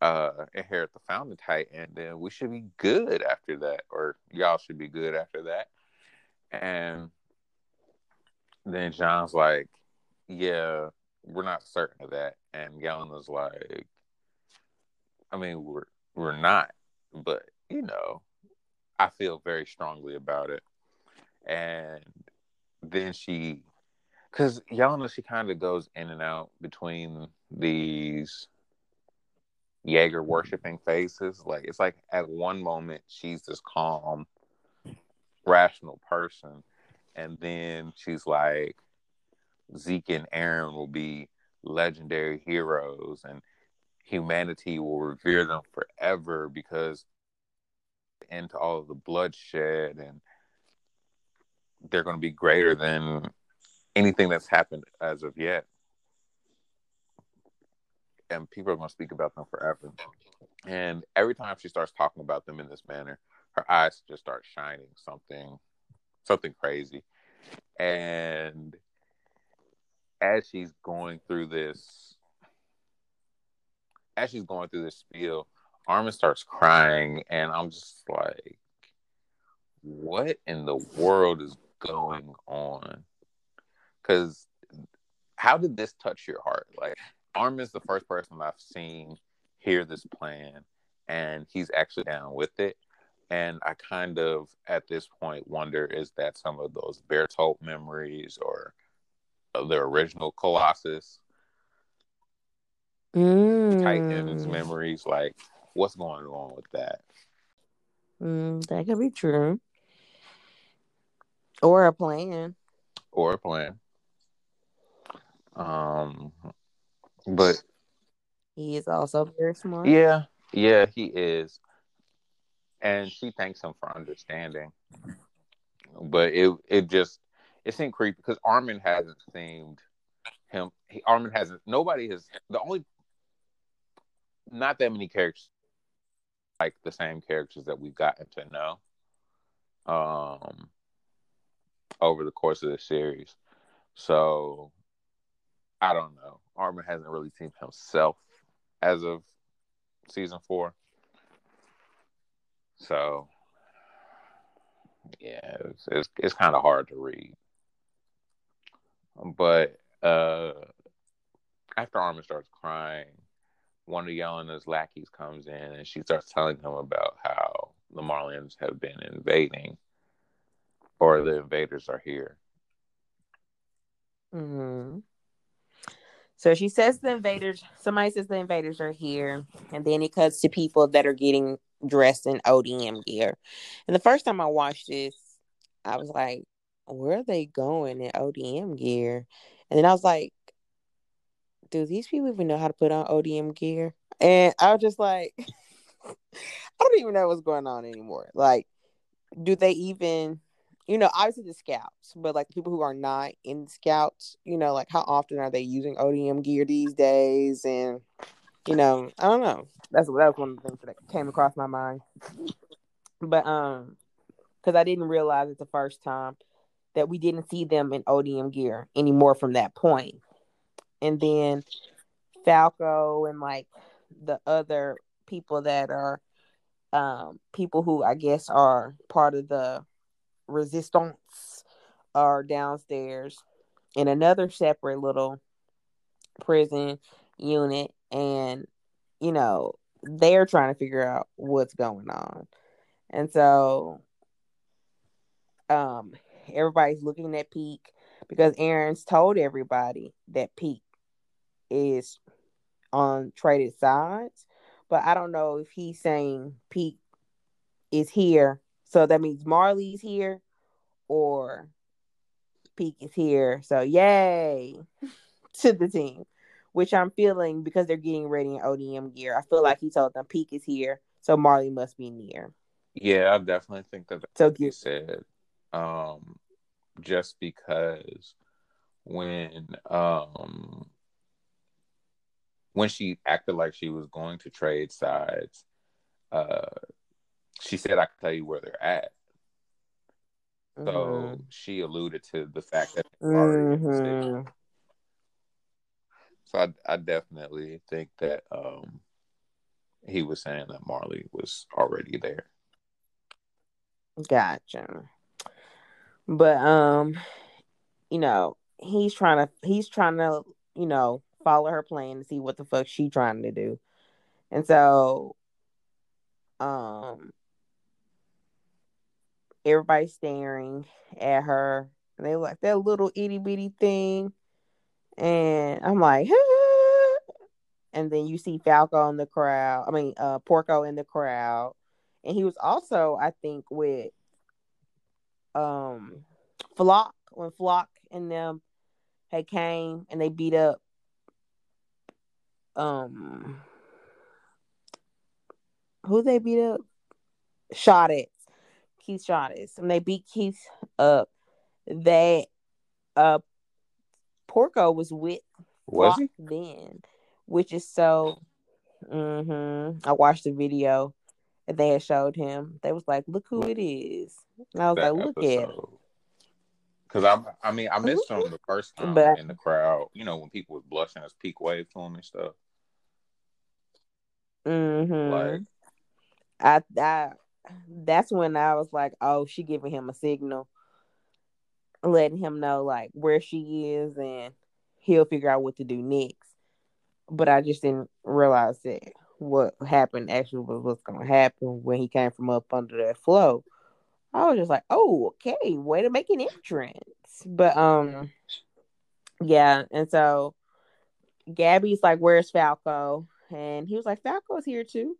Speaker 1: uh, inherit the founding titan, then we should be good after that, or y'all should be good after that. And then Jean's like, "Yeah, we're not certain of that." And Yelena's like, "I mean, we're we're not, but you know, I feel very strongly about it." And then she because Yelena, she kind of goes in and out between these Jaeger worshiping faces. Like it's like at one moment she's this calm, rational person, and then she's like, Zeke and Eren will be legendary heroes, and humanity will revere them forever because into all of the bloodshed and they're going to be greater than anything that's happened as of yet. And people are going to speak about them forever. And every time she starts talking about them in this manner, her eyes just start shining something, something crazy. And as she's going through this, as she's going through this spiel, Armin starts crying, and I'm just like, what in the world is going on? because how did this touch your heart? Like Arm is the first person I've seen hear this plan and he's actually down with it. And I kind of at this point wonder is that some of those Bertholdt memories or the original Colossus?
Speaker 2: Mm.
Speaker 1: Titans memories. Like, what's going on with that?
Speaker 2: Mm, that could be true. Or a plan.
Speaker 1: Or a plan. Um, but
Speaker 2: He is also very smart.
Speaker 1: yeah, yeah, he is, and she thanks him for understanding. But it it just it seemed creepy because Armin hasn't seemed him. He, Armin hasn't. Nobody has. The only not that many characters like the same characters that we've gotten to know um over the course of the series. So I don't know. Armin hasn't really seen himself as of season four. So yeah, it's it's, it's kind of hard to read. But uh after Armin starts crying, one of Yelena's lackeys comes in and she starts telling him about how the Marleyans have been invading or the invaders are here.
Speaker 2: hmm So she says the invaders, somebody says the invaders are here. And then it cuts to people that are getting dressed in ODM gear. And the first time I watched this, I was like, where are they going in ODM gear? And then I was like, do these people even know how to put on ODM gear? And I was just like, I don't even know what's going on anymore. Like, do they even, you know, obviously the scouts, but like people who are not in scouts, you know, like how often are they using ODM gear these days? And, you know, I don't know. That's that was one of the things that came across my mind. But um, because I didn't realize it the first time that we didn't see them in ODM gear anymore from that point. And then Falco and like the other people that are um people who I guess are part of the resistance are downstairs in another separate little prison unit and you know they're trying to figure out what's going on. And so um everybody's looking at Pieck because Eren's told everybody that Pieck is on traded sides, but I don't know if he's saying Pieck is here, so that means Marley's here, or Pieck is here. So yay to the team, which I'm feeling because they're getting ready in ODM gear. I feel like he told them Pieck is here, so Marley must be near.
Speaker 1: Yeah, I definitely think that that's
Speaker 2: So
Speaker 1: what he said. Um, just because when um when she acted like she was going to trade sides, uh, she said, "I can tell you where they're at." So
Speaker 2: Mhm.
Speaker 1: she alluded to the fact that they're already in the city.
Speaker 2: Mhm.
Speaker 1: So I, I definitely think that um he was saying that Marley was already there.
Speaker 2: Gotcha. But um, you know, he's trying to he's trying to, you know, follow her plan to see what the fuck she trying to do. And so um everybody's staring at her and they like that little itty bitty thing. And I'm like, and then you see Falco in the crowd. I mean, uh Porco in the crowd. And he was also, I think, with um Floch when Floch and them had came and they beat up um who they beat up? Shadis. Keith Shadis. And they beat Keith up. They uh Porco was with
Speaker 1: Was
Speaker 2: Floch
Speaker 1: he?
Speaker 2: then, which is so mm-hmm. I watched the video and they had showed him. They was like, look who it is. I was like, look at it.
Speaker 1: Because I'm, I mean, I missed him the first time
Speaker 2: But-
Speaker 1: in the crowd. You know, when people was blushing as Pieck wave to him and stuff.
Speaker 2: Mm-hmm.
Speaker 1: Like,
Speaker 2: I, I that's when I was like, oh, she giving him a signal, letting him know like where she is, and he'll figure out what to do next. But I just didn't realize that what happened actually was what's gonna happen when he came from up under that flow. I was just like, oh, okay, way to make an entrance. But um, yeah, and so Gabi's like, "Where's Falco?" And he was like, "Falco's here too."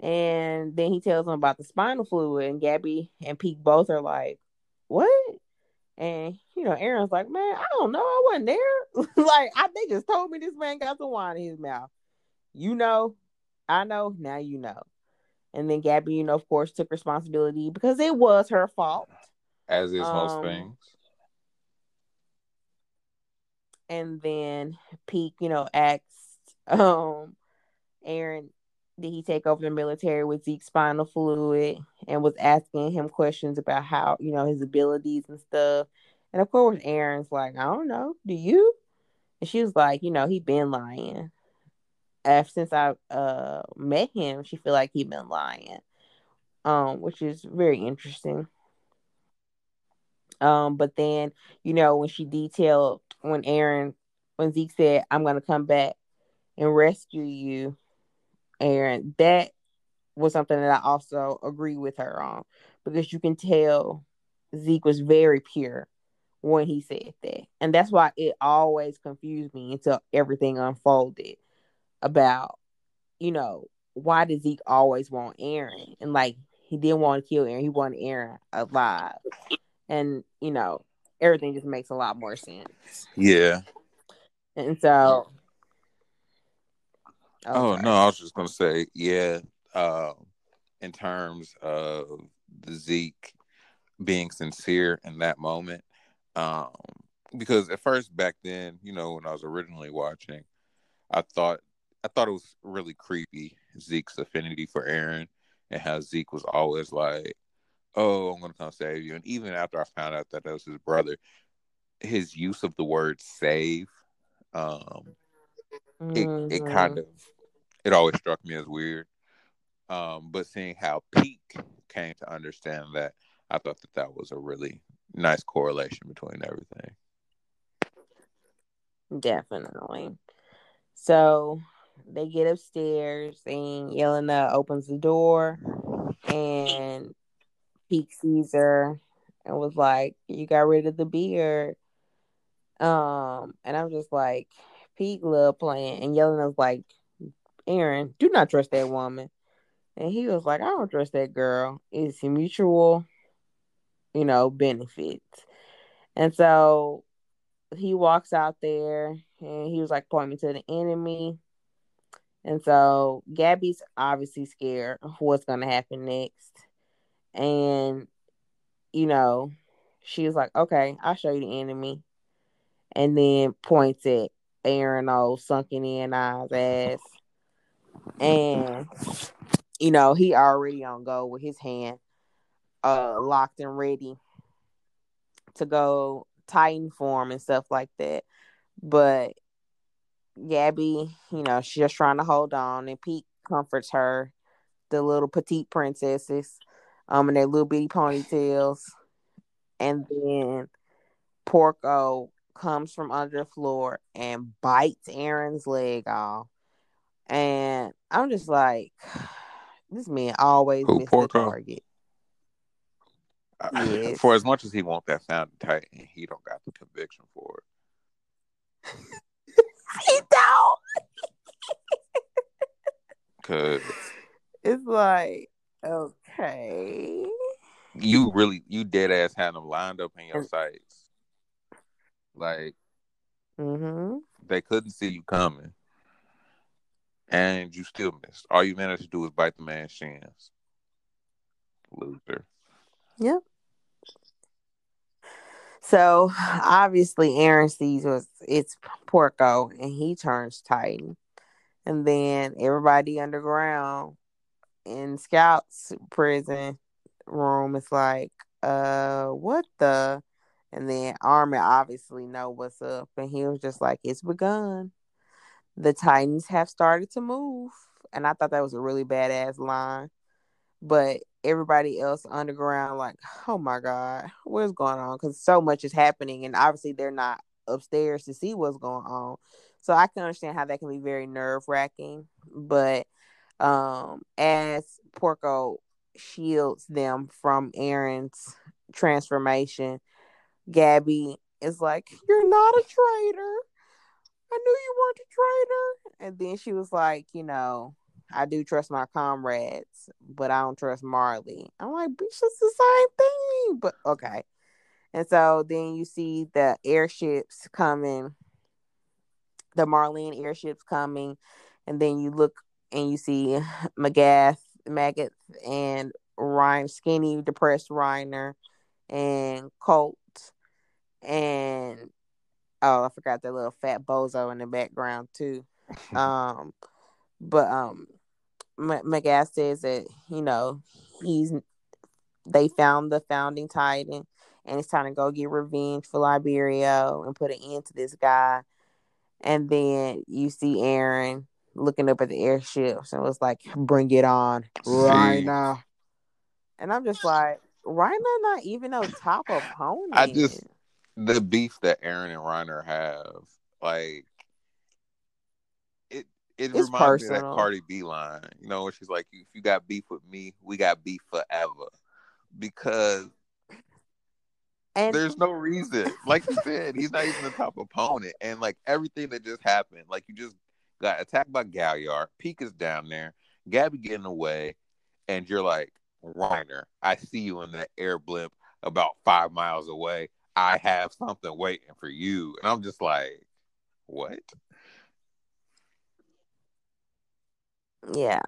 Speaker 2: And then he tells him about the spinal fluid, and Gabi and Pieck both are like, "What?" And you know, Eren's like, "Man, I don't know. I wasn't there. like, I they just told me this man got some wine in his mouth. You know, I know. Now you know." And then Gabi, you know, of course, took responsibility because it was her fault.
Speaker 1: As is um, most things.
Speaker 2: And then Pieck, you know, asked um Eren, did he take over the military with Zeke's spinal fluid and was asking him questions about how, you know, his abilities and stuff. And of course, Eren's like, I don't know, do you? And she was like, you know, he been lying. Since I uh met him, she feel like he been lying. Um, which is very interesting. Um, but then, you know, when she detailed when Eren when Zeke said, I'm gonna come back and rescue you, Eren, that was something that I also agree with her on because you can tell Zeke was very pure when he said that. And that's why it always confused me until everything unfolded about, you know, why did Zeke always want Eren? And like he didn't want to kill Eren, he wanted Eren alive. And, you know, everything just makes a lot more sense.
Speaker 1: Yeah.
Speaker 2: And so
Speaker 1: Oh, oh no, I was just gonna say, yeah, uh, in terms of the Zeke being sincere in that moment. Um, because at first back then, you know, when I was originally watching, I thought I thought it was really creepy Zeke's affinity for Eren and how Zeke was always like, "Oh, I'm gonna come save you." And even after I found out that that was his brother, his use of the word "save," um, mm-hmm. it it kind of it always struck me as weird. Um, but seeing how Pieck came to understand that, I thought that that was a really nice correlation between everything.
Speaker 2: Definitely. So they get upstairs and Yelena opens the door and Pieck sees her and was like, You got rid of the beard. Um, and I'm just like, Pieck love playing and Yelena's like, Eren, do not trust that woman. And he was like, I don't trust that girl. It's a mutual, you know, benefits. And so he walks out there and he was like pointing to the enemy. And so Gabi's obviously scared of what's going to happen next. And, you know, she was like, okay, I'll show you the enemy. And then points at Eren, old sunken in eyes ass and you know he already on go with his hand uh locked and ready to go titan form and stuff like that but gabi you know she's just trying to hold on and pieck comforts her the little petite princesses um and their little bitty ponytails and then porco comes from under the floor and bites eren's leg off and I'm just like, this man always Who, the target.
Speaker 1: Yes. For as much as he wants that founding titan, he don't got the conviction for
Speaker 2: it. he don't.
Speaker 1: Cause
Speaker 2: it's like, okay.
Speaker 1: You really you dead ass had them lined up in your sights. Like
Speaker 2: mm-hmm.
Speaker 1: they couldn't see you coming and you still missed. All you managed to do was bite the man's shins. Loser.
Speaker 2: Yep. So obviously Eren sees was it's Porco and he turns Titan. And then everybody underground in Scout's prison room is like, uh, what the? And then Armin obviously know what's up, and he was just like, "It's begun." the Titans have started to move. And I thought that was a really badass line. But everybody else underground, like, oh my God, what's going on? Because so much is happening. And obviously, they're not upstairs to see what's going on. So I can understand how that can be very nerve wracking. But um, as Porco shields them from Eren's transformation, Gabi is like, You're not a traitor I knew you weren't a traitor. And then she was like, you know, I do trust my comrades, but I don't trust Marley. I'm like, bitch, it's the same thing. But okay. And so then you see the airships coming, the Marleyan airships coming, and then you look and you see Magath, Maggot, and Reiner, skinny, depressed Reiner, and Colt, and oh, I forgot that little fat bozo in the background too. um, but um, M- Magath says that you know he's they found the founding titan and it's time to go get revenge for Liberio and put an end to this guy. And then you see Eren looking up at the airships and was like, "Bring it on, Reiner." And I'm just like, Reiner not even no top opponent.
Speaker 1: I just the beef that Eren and Reiner have, like it. It
Speaker 2: It's
Speaker 1: reminds me
Speaker 2: personal.
Speaker 1: of that Cardi B line, you know, where she's like, "If you got beef with me, we got beef forever," because
Speaker 2: and
Speaker 1: there's no reason. Like you said, he's not even the top opponent, and like everything that just happened, like you just got attacked by Galliard, Pieck is down there, Gabi getting away, and you're like, Reiner, I see you in that air blimp about five miles away. I have something waiting for you, and I'm just like, what?
Speaker 2: Yeah,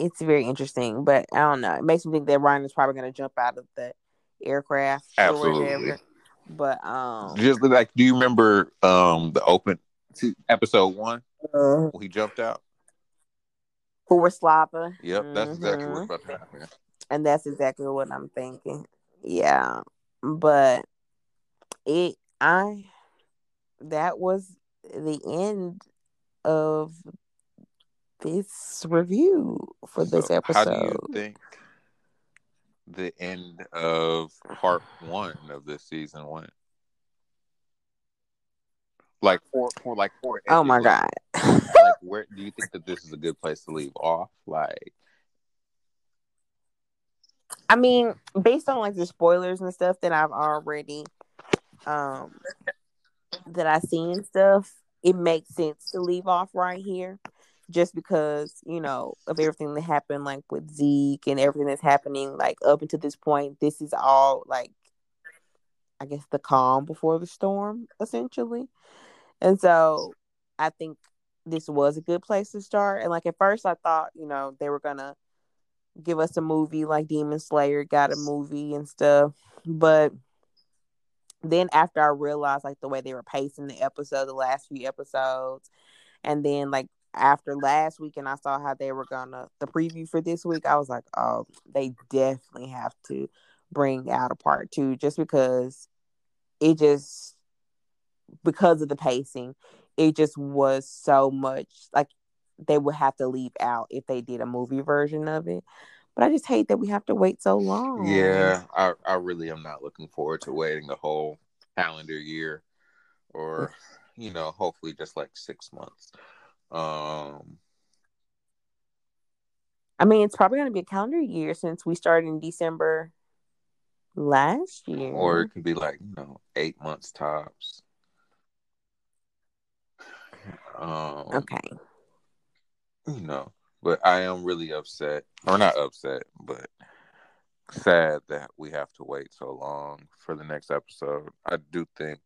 Speaker 2: it's very interesting. But I don't know. It makes me think that Reiner is probably gonna jump out of the aircraft
Speaker 1: Absolutely.
Speaker 2: or whatever. But um,
Speaker 1: Just like, do you remember um the open episode one
Speaker 2: uh,
Speaker 1: when he jumped out?
Speaker 2: for Slava.
Speaker 1: Yep, that's exactly
Speaker 2: Mhm.
Speaker 1: what's about to happen.
Speaker 2: and that's exactly what I'm thinking. Yeah, but it I that was the end of this review for this
Speaker 1: So
Speaker 2: episode.
Speaker 1: How do you think the end of part one of this season went? Like for for like for
Speaker 2: oh my god.
Speaker 1: like, like where do you think that this is a good place to leave off? Like
Speaker 2: I mean, based on like the spoilers and stuff that I've already um that I seen and stuff, it makes sense to leave off right here. Just because, you know, of everything that happened like with Zeke and everything that's happening like up until this point, this is all like I guess the calm before the storm, essentially. And so I think this was a good place to start. And like at first I thought, you know, they were gonna give us a movie like Demon Slayer got a movie and stuff. But then after I realized like the way they were pacing the episode, the last few episodes, and then like after last week and I saw how they were gonna the preview for this week, I was like, oh, they definitely have to bring out a part two just because it just because of the pacing, it just was so much like they would have to leave out if they did a movie version of it. But I just hate that we have to wait so long.
Speaker 1: yeah, I I really am not looking forward to waiting the whole calendar year, or you know, hopefully just like six months. Um,
Speaker 2: I mean, it's probably going to be a calendar year since we started in December last year.
Speaker 1: or it can be like you know eight months tops. Um,
Speaker 2: okay.
Speaker 1: you know, but I am really upset, or not upset, but sad that we have to wait so long for the next episode. I do think,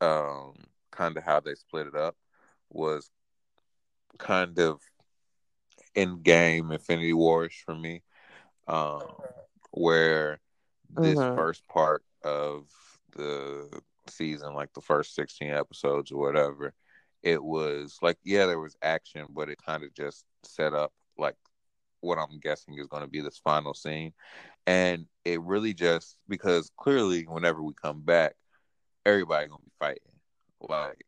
Speaker 1: um, kind of how they split it up was kind of in game Infinity Wars for me, um, where this
Speaker 2: Mhm.
Speaker 1: first part of the season, like the first 16 episodes or whatever, it was like, yeah, there was action, but it kind of just set up like what I'm guessing is going to be this final scene. And it really just, because clearly, whenever we come back, everybody going to be fighting. Like,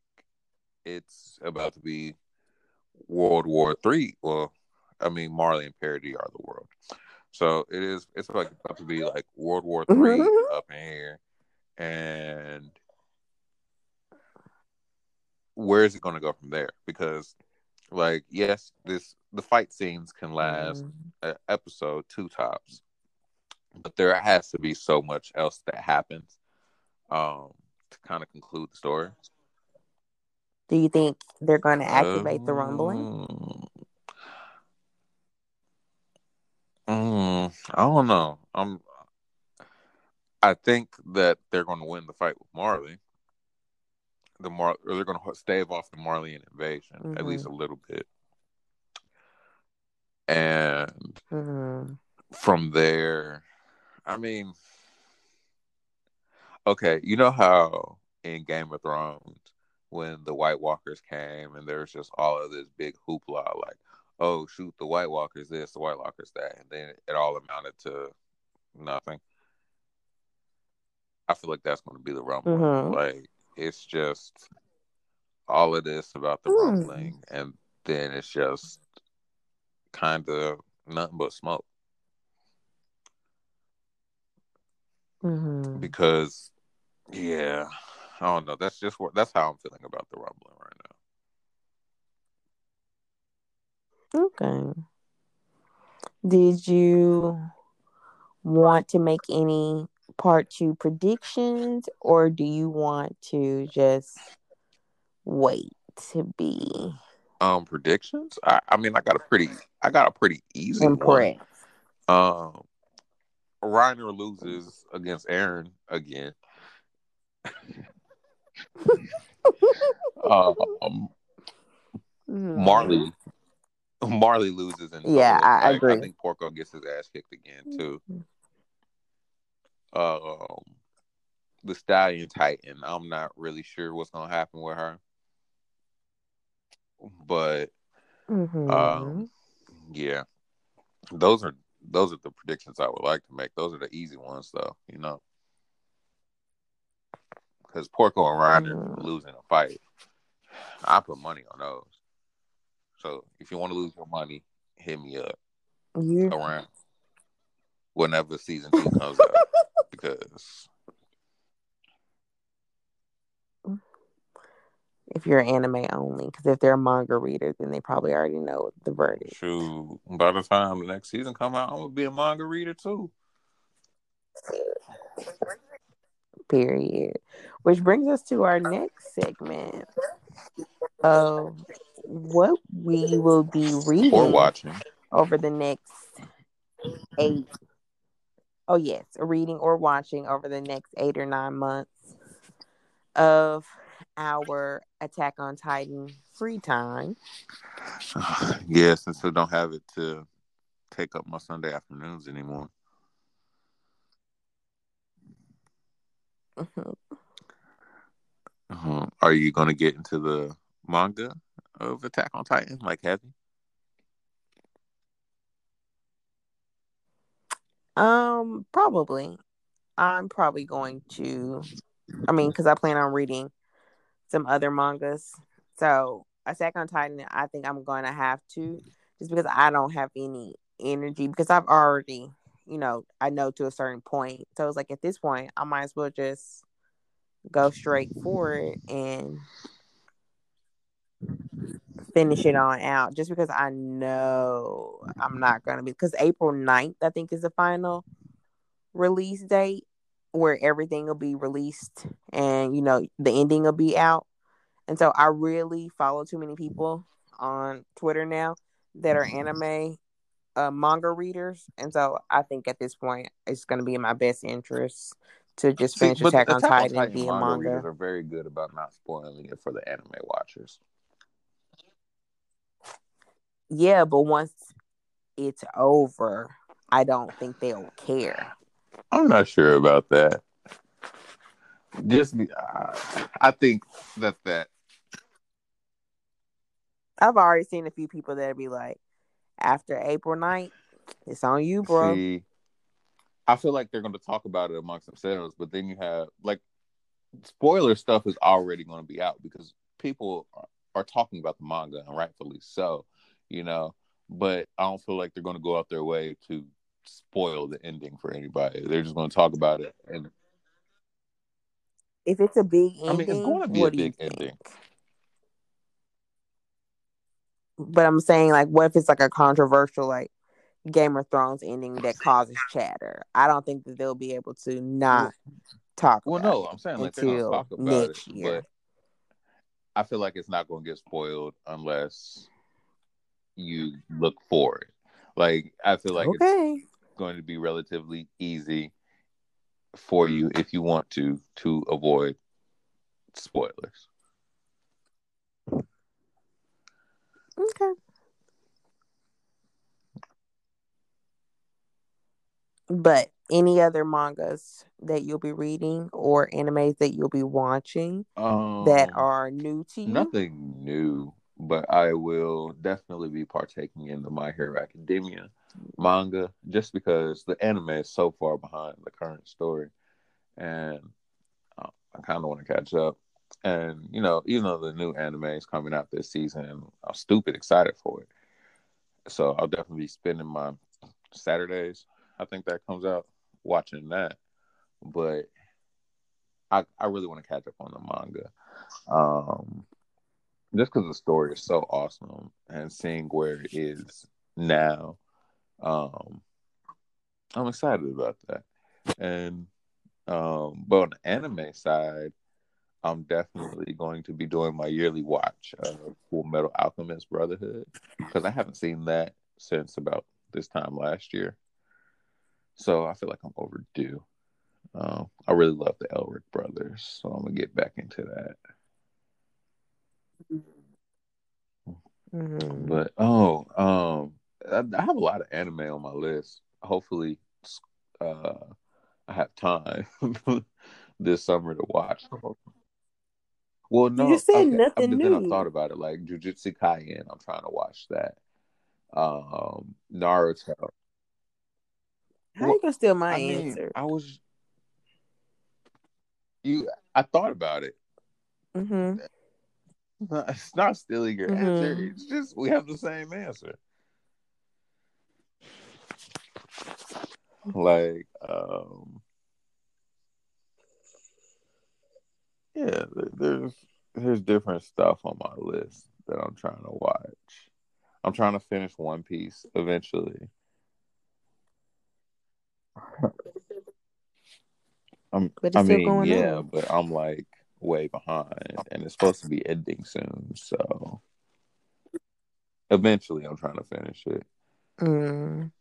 Speaker 1: it's about to be World War Three. Well, I mean, Marley and Paradis are the world. So it is. It's like about to be like World War 3 up in here, and where is it going to go from there? Because, like, yes, this the fight scenes can last
Speaker 2: Mhm.
Speaker 1: an episode, two tops, but there has to be so much else that happens um, to kind of conclude the story.
Speaker 2: Do you think they're going to activate the rumbling?
Speaker 1: Um, mm, I don't know. I'm. I think that they're going to win the fight with Marley. The Mar, or they're going to stave off the Marleyan invasion at
Speaker 2: Mhm.
Speaker 1: least a little bit, and
Speaker 2: Mhm.
Speaker 1: from there, I mean, okay, you know how in Game of Thrones when the White Walkers came and there's just all of this big hoopla, like, oh shoot, the White Walkers this, the White Walkers that, and then it all amounted to nothing. I feel like that's going to be the rumbling.
Speaker 2: Mhm.
Speaker 1: Like it's just all of this about the
Speaker 2: Hmm.
Speaker 1: rumbling, and then it's just kind of nothing but smoke
Speaker 2: Mhm.
Speaker 1: because, yeah, I don't know. That's just what that's how I'm feeling about the rumbling right now.
Speaker 2: Okay. Did you want to make any part two predictions or do you want to just wait to be
Speaker 1: Um, predictions. I, I mean, I got a pretty, I got a pretty easy one.
Speaker 2: impressed?
Speaker 1: Um, Reiner loses against Eren again. um. Marley, Marley loses in
Speaker 2: Yeah,
Speaker 1: double.
Speaker 2: I agree.
Speaker 1: I think Porco gets his ass kicked again too. Um, the Stallion Titan. I'm not really sure what's gonna happen with her, but
Speaker 2: Mhm.
Speaker 1: um, yeah, those are those are the predictions I would like to make. Those are the easy ones, though. You know, because Porco and Reiner
Speaker 2: Mhm.
Speaker 1: losing a fight, I put money on those. So if you want to lose your money, hit me up
Speaker 2: you
Speaker 1: around whenever season two comes out because
Speaker 2: if you're anime only, because if they're a manga reader, then they probably already know the verdict.
Speaker 1: shoot, by the time the next season come out, I'm gonna be a manga reader too.
Speaker 2: Period. Which brings us to our next segment of what we will be reading Or
Speaker 1: watching.
Speaker 2: over the next eight. Oh yes, reading or watching over the next eight or nine months of our Attack on Titan free time.
Speaker 1: yeah, since I don't have it to take up my Sunday afternoons anymore. Uh, are you going to get into the manga of Attack on Titan like heavy?
Speaker 2: Um, probably. I'm probably going to. I mean, because I plan on reading some other mangas. So Attack on Titan, I think I'm going to have to, just because I don't have any energy. Because I've already, you know, I know to a certain point. So it's like at this point, I might as well just go straight for it and finish it on out. Just because I know I'm not going to be. Because April 9th, I think, is the final release date where everything will be released and you know the ending will be out and so i really follow too many people on twitter now that are anime uh, manga readers and so i think at this point it's going to be in my best interest to just finish
Speaker 1: but
Speaker 2: attack on
Speaker 1: Attack on
Speaker 2: titan and
Speaker 1: Titan
Speaker 2: be a
Speaker 1: manga readers are very good about not spoiling it for the anime watchers.
Speaker 2: yeah but once it's over i don't think they'll care
Speaker 1: I'm not sure about that. Just, uh, I think that that
Speaker 2: i've already seen a few people that be like after april 9th it's on you bro
Speaker 1: See, I feel like they're going to talk about it amongst themselves, but then you have like spoiler stuff is already going to be out because people are, are talking about the manga and rightfully so, you know. But I don't feel like they're going to go out their way to spoil the ending for anybody. They're just going to talk about it, and
Speaker 2: if it's a big ending,
Speaker 1: I mean, it's going to be a
Speaker 2: what do you
Speaker 1: big
Speaker 2: think? But I'm saying, like, what if it's like a controversial, like Game of Thrones ending that causes chatter? I don't think that they'll be able to not talk.
Speaker 1: Well, no, I'm saying like
Speaker 2: until
Speaker 1: talk about
Speaker 2: next
Speaker 1: it,
Speaker 2: year.
Speaker 1: but I feel like it's not going to get spoiled unless you look for it. Like I feel like
Speaker 2: okay.
Speaker 1: it's going to be relatively easy for you if you want to to avoid spoilers.
Speaker 2: Okay. But any other mangas that you'll be reading or animes that you'll be watching
Speaker 1: Um,
Speaker 2: that are new to you?
Speaker 1: nothing new, but I will definitely be partaking in the My Hero Academia manga just because the anime is so far behind the current story, and uh, I kind of want to catch up. And you know, even though the new anime is coming out this season, I'm stupid excited for it. So I'll definitely be spending my Saturdays. I think that comes out watching that, but I I really want to catch up on the manga. Um, just because the story is so awesome and seeing where it is now, um, I'm excited about that. And um, but on the anime side, I'm definitely going to be doing my yearly watch of Full Metal Alchemist Brotherhood because I haven't seen that since about this time last year. So I feel like I'm overdue. Um, I really love the Elric brothers, so I'm gonna get back into that.
Speaker 2: Mhm.
Speaker 1: But oh, um, I, I have a lot of anime on my list. Hopefully, uh, I have time this summer to watch. Well, no,
Speaker 2: you said
Speaker 1: okay,
Speaker 2: nothing
Speaker 1: but then I
Speaker 2: new.
Speaker 1: thought about it, like Jujutsu Kaisen. I'm trying to watch that. Um, Naruto.
Speaker 2: How
Speaker 1: Well,
Speaker 2: you gonna steal my
Speaker 1: I mean,
Speaker 2: answer?
Speaker 1: I was you. I thought about it.
Speaker 2: Mm-hmm.
Speaker 1: It's not, stealing your answer.
Speaker 2: Mhm.
Speaker 1: It's just we have the same answer. Like, um, yeah, there's there's different stuff on my list that I'm trying to watch. I'm trying to finish One Piece eventually. I'm,
Speaker 2: But it's
Speaker 1: I
Speaker 2: still
Speaker 1: mean, yeah,
Speaker 2: on.
Speaker 1: but I'm like way behind, and it's supposed to be ending soon. So eventually, I'm trying to finish it.
Speaker 2: Mm.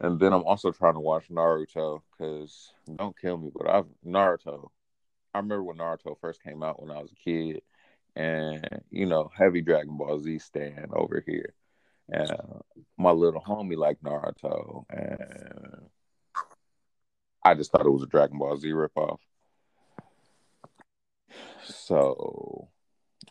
Speaker 1: And then I'm also trying to watch Naruto because don't kill me, but I've Naruto. I remember when Naruto first came out when I was a kid, and you know, heavy Dragon Ball Z stand over here, and my little homie liked Naruto, and I just thought it was a Dragon Ball Z ripoff. So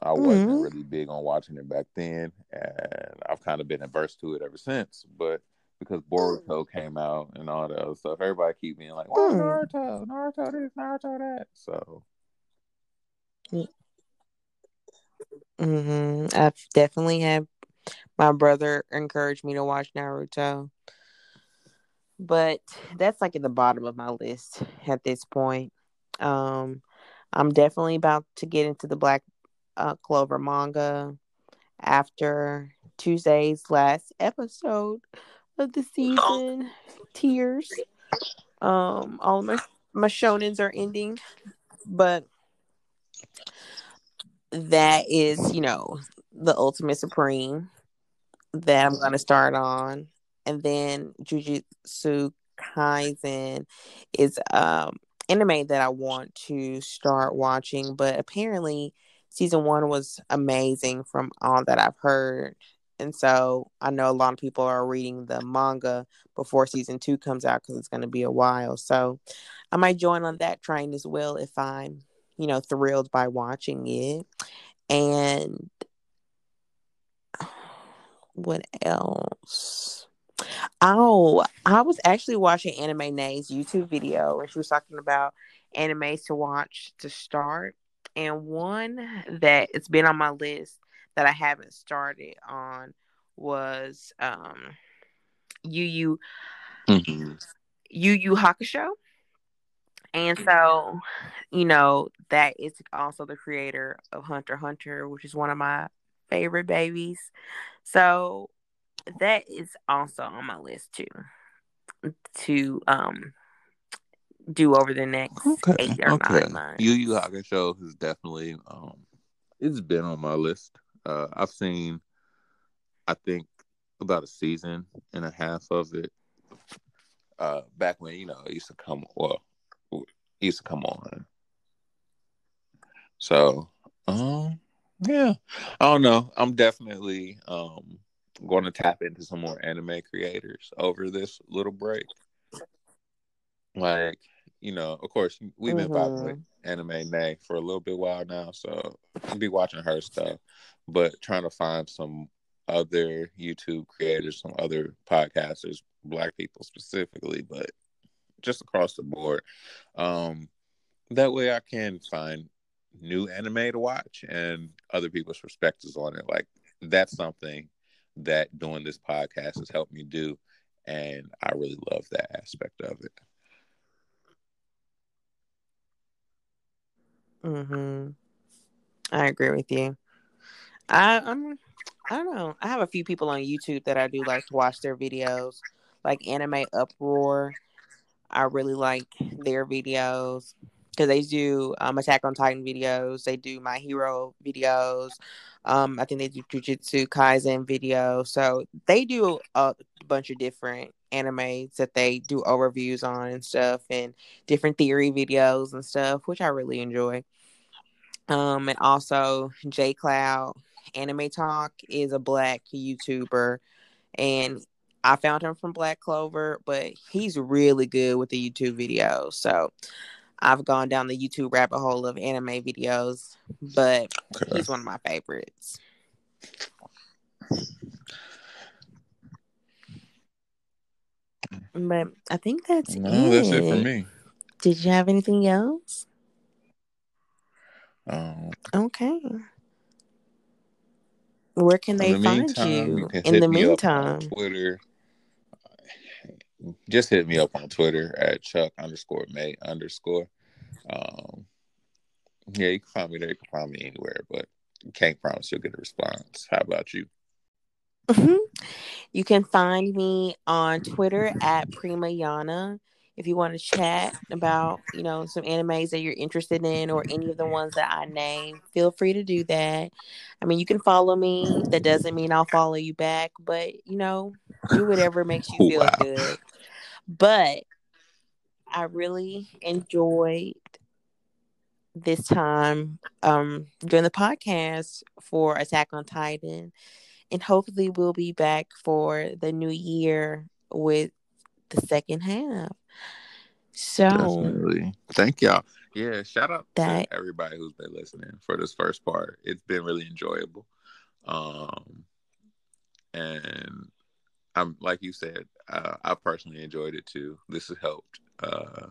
Speaker 1: I wasn't
Speaker 2: Mhm.
Speaker 1: really big on watching it back then, and I've kind of been averse to it ever since. But because Boruto came out and all that stuff, everybody keep being like, "Oh. Naruto, Naruto this, Naruto that." So
Speaker 2: mm-hmm. I've definitely had my brother encourage me to watch Naruto, but that's like at the bottom of my list at this point. Um, I'm definitely about to get into the Black uh, Clover manga after Tuesday's last episode of the season. Tears. Um, all of my my shonens are ending, but that is, you know, the ultimate supreme that I'm gonna start on, and then Jujutsu Kaisen is um anime that I want to start watching, but apparently season one was amazing from all that I've heard. And so I know a lot of people are reading the manga before season two comes out because it's going to be a while. So I might join on that train as well if I'm, you know, thrilled by watching it. And what else? Oh, I was actually watching Anime Nay's YouTube video where she was talking about animes to watch to start. And one that it's been on my list that I haven't started on was um Yu Yu
Speaker 1: Mhm.
Speaker 2: Yu Yu Hakusho. And so, you know, that is also the creator of Hunter Hunter, which is one of my favorite babies. So that is also on my list too to um do over the next
Speaker 1: okay,
Speaker 2: eight or
Speaker 1: okay.
Speaker 2: nine months.
Speaker 1: Yu Yu Hakusho is definitely um it's been on my list. Uh, I've seen, I think, about a season and a half of it. Uh, back when you know it used to come, well, used to come on. So, um, yeah, I don't know. I'm definitely um going to tap into some more anime creators over this little break. Like, you know, of course, we've been mm-hmm. with anime Nay for a little bit while now, so I'll be watching her stuff, but trying to find some other YouTube creators, some other podcasters, black people specifically, but just across the board. Um, that way I can find new anime to watch and other people's perspectives on it. Like that's something that doing this podcast has helped me do. And I really love that aspect of it.
Speaker 2: Mhm. I agree with you. I I'm I don't know. I have a few people on YouTube that I do like to watch their videos, like Anime Uproar. I really like their videos because they do um, Attack on Titan videos. They do My Hero videos. Um, I think they do Jujutsu Kaisen videos. So they do a bunch of different animes that they do overviews on and stuff, and different theory videos and stuff, which I really enjoy. Um, and also J Cloud Anime Talk is a black YouTuber, and I found him from Black Clover, but he's really good with the YouTube videos. So I've gone down the YouTube rabbit hole of anime videos, but okay. he's one of my favorites. But I think that's no, it. that's it for me. Did you have anything else? Um, okay. Where can they the find meantime, you? you in the meantime,
Speaker 1: Twitter. Just hit me up on Twitter at Chuck underscore May underscore. Um, yeah, you can find me there. You can find me anywhere, but can't promise you'll get a response. How about you?
Speaker 2: Mm-hmm. You can find me on Twitter at Prima Yana if you want to chat about, you know, some animes that you're interested in or any of the ones that I name, feel free to do that. I mean, you can follow me. That doesn't mean I'll follow you back, but you know, do whatever makes you feel wow. good. But I really enjoyed this time um doing the podcast for Attack on Titan. And hopefully we'll be back for the new year with the second half. So Definitely.
Speaker 1: thank y'all. Yeah, shout out that, to everybody who's been listening for this first part. It's been really enjoyable. Um and I'm like you said, uh, I personally enjoyed it too. This has helped uh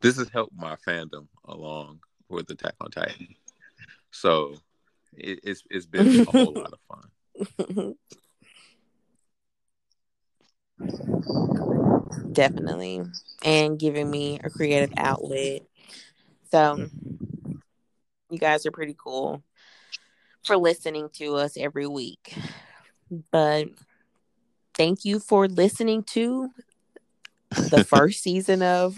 Speaker 1: this has helped my fandom along with Attack on Titan. So it, it's it's been a whole lot of fun.
Speaker 2: Definitely. And giving me a creative outlet. So you guys are pretty cool for listening to us every week. But thank you for listening to the first season of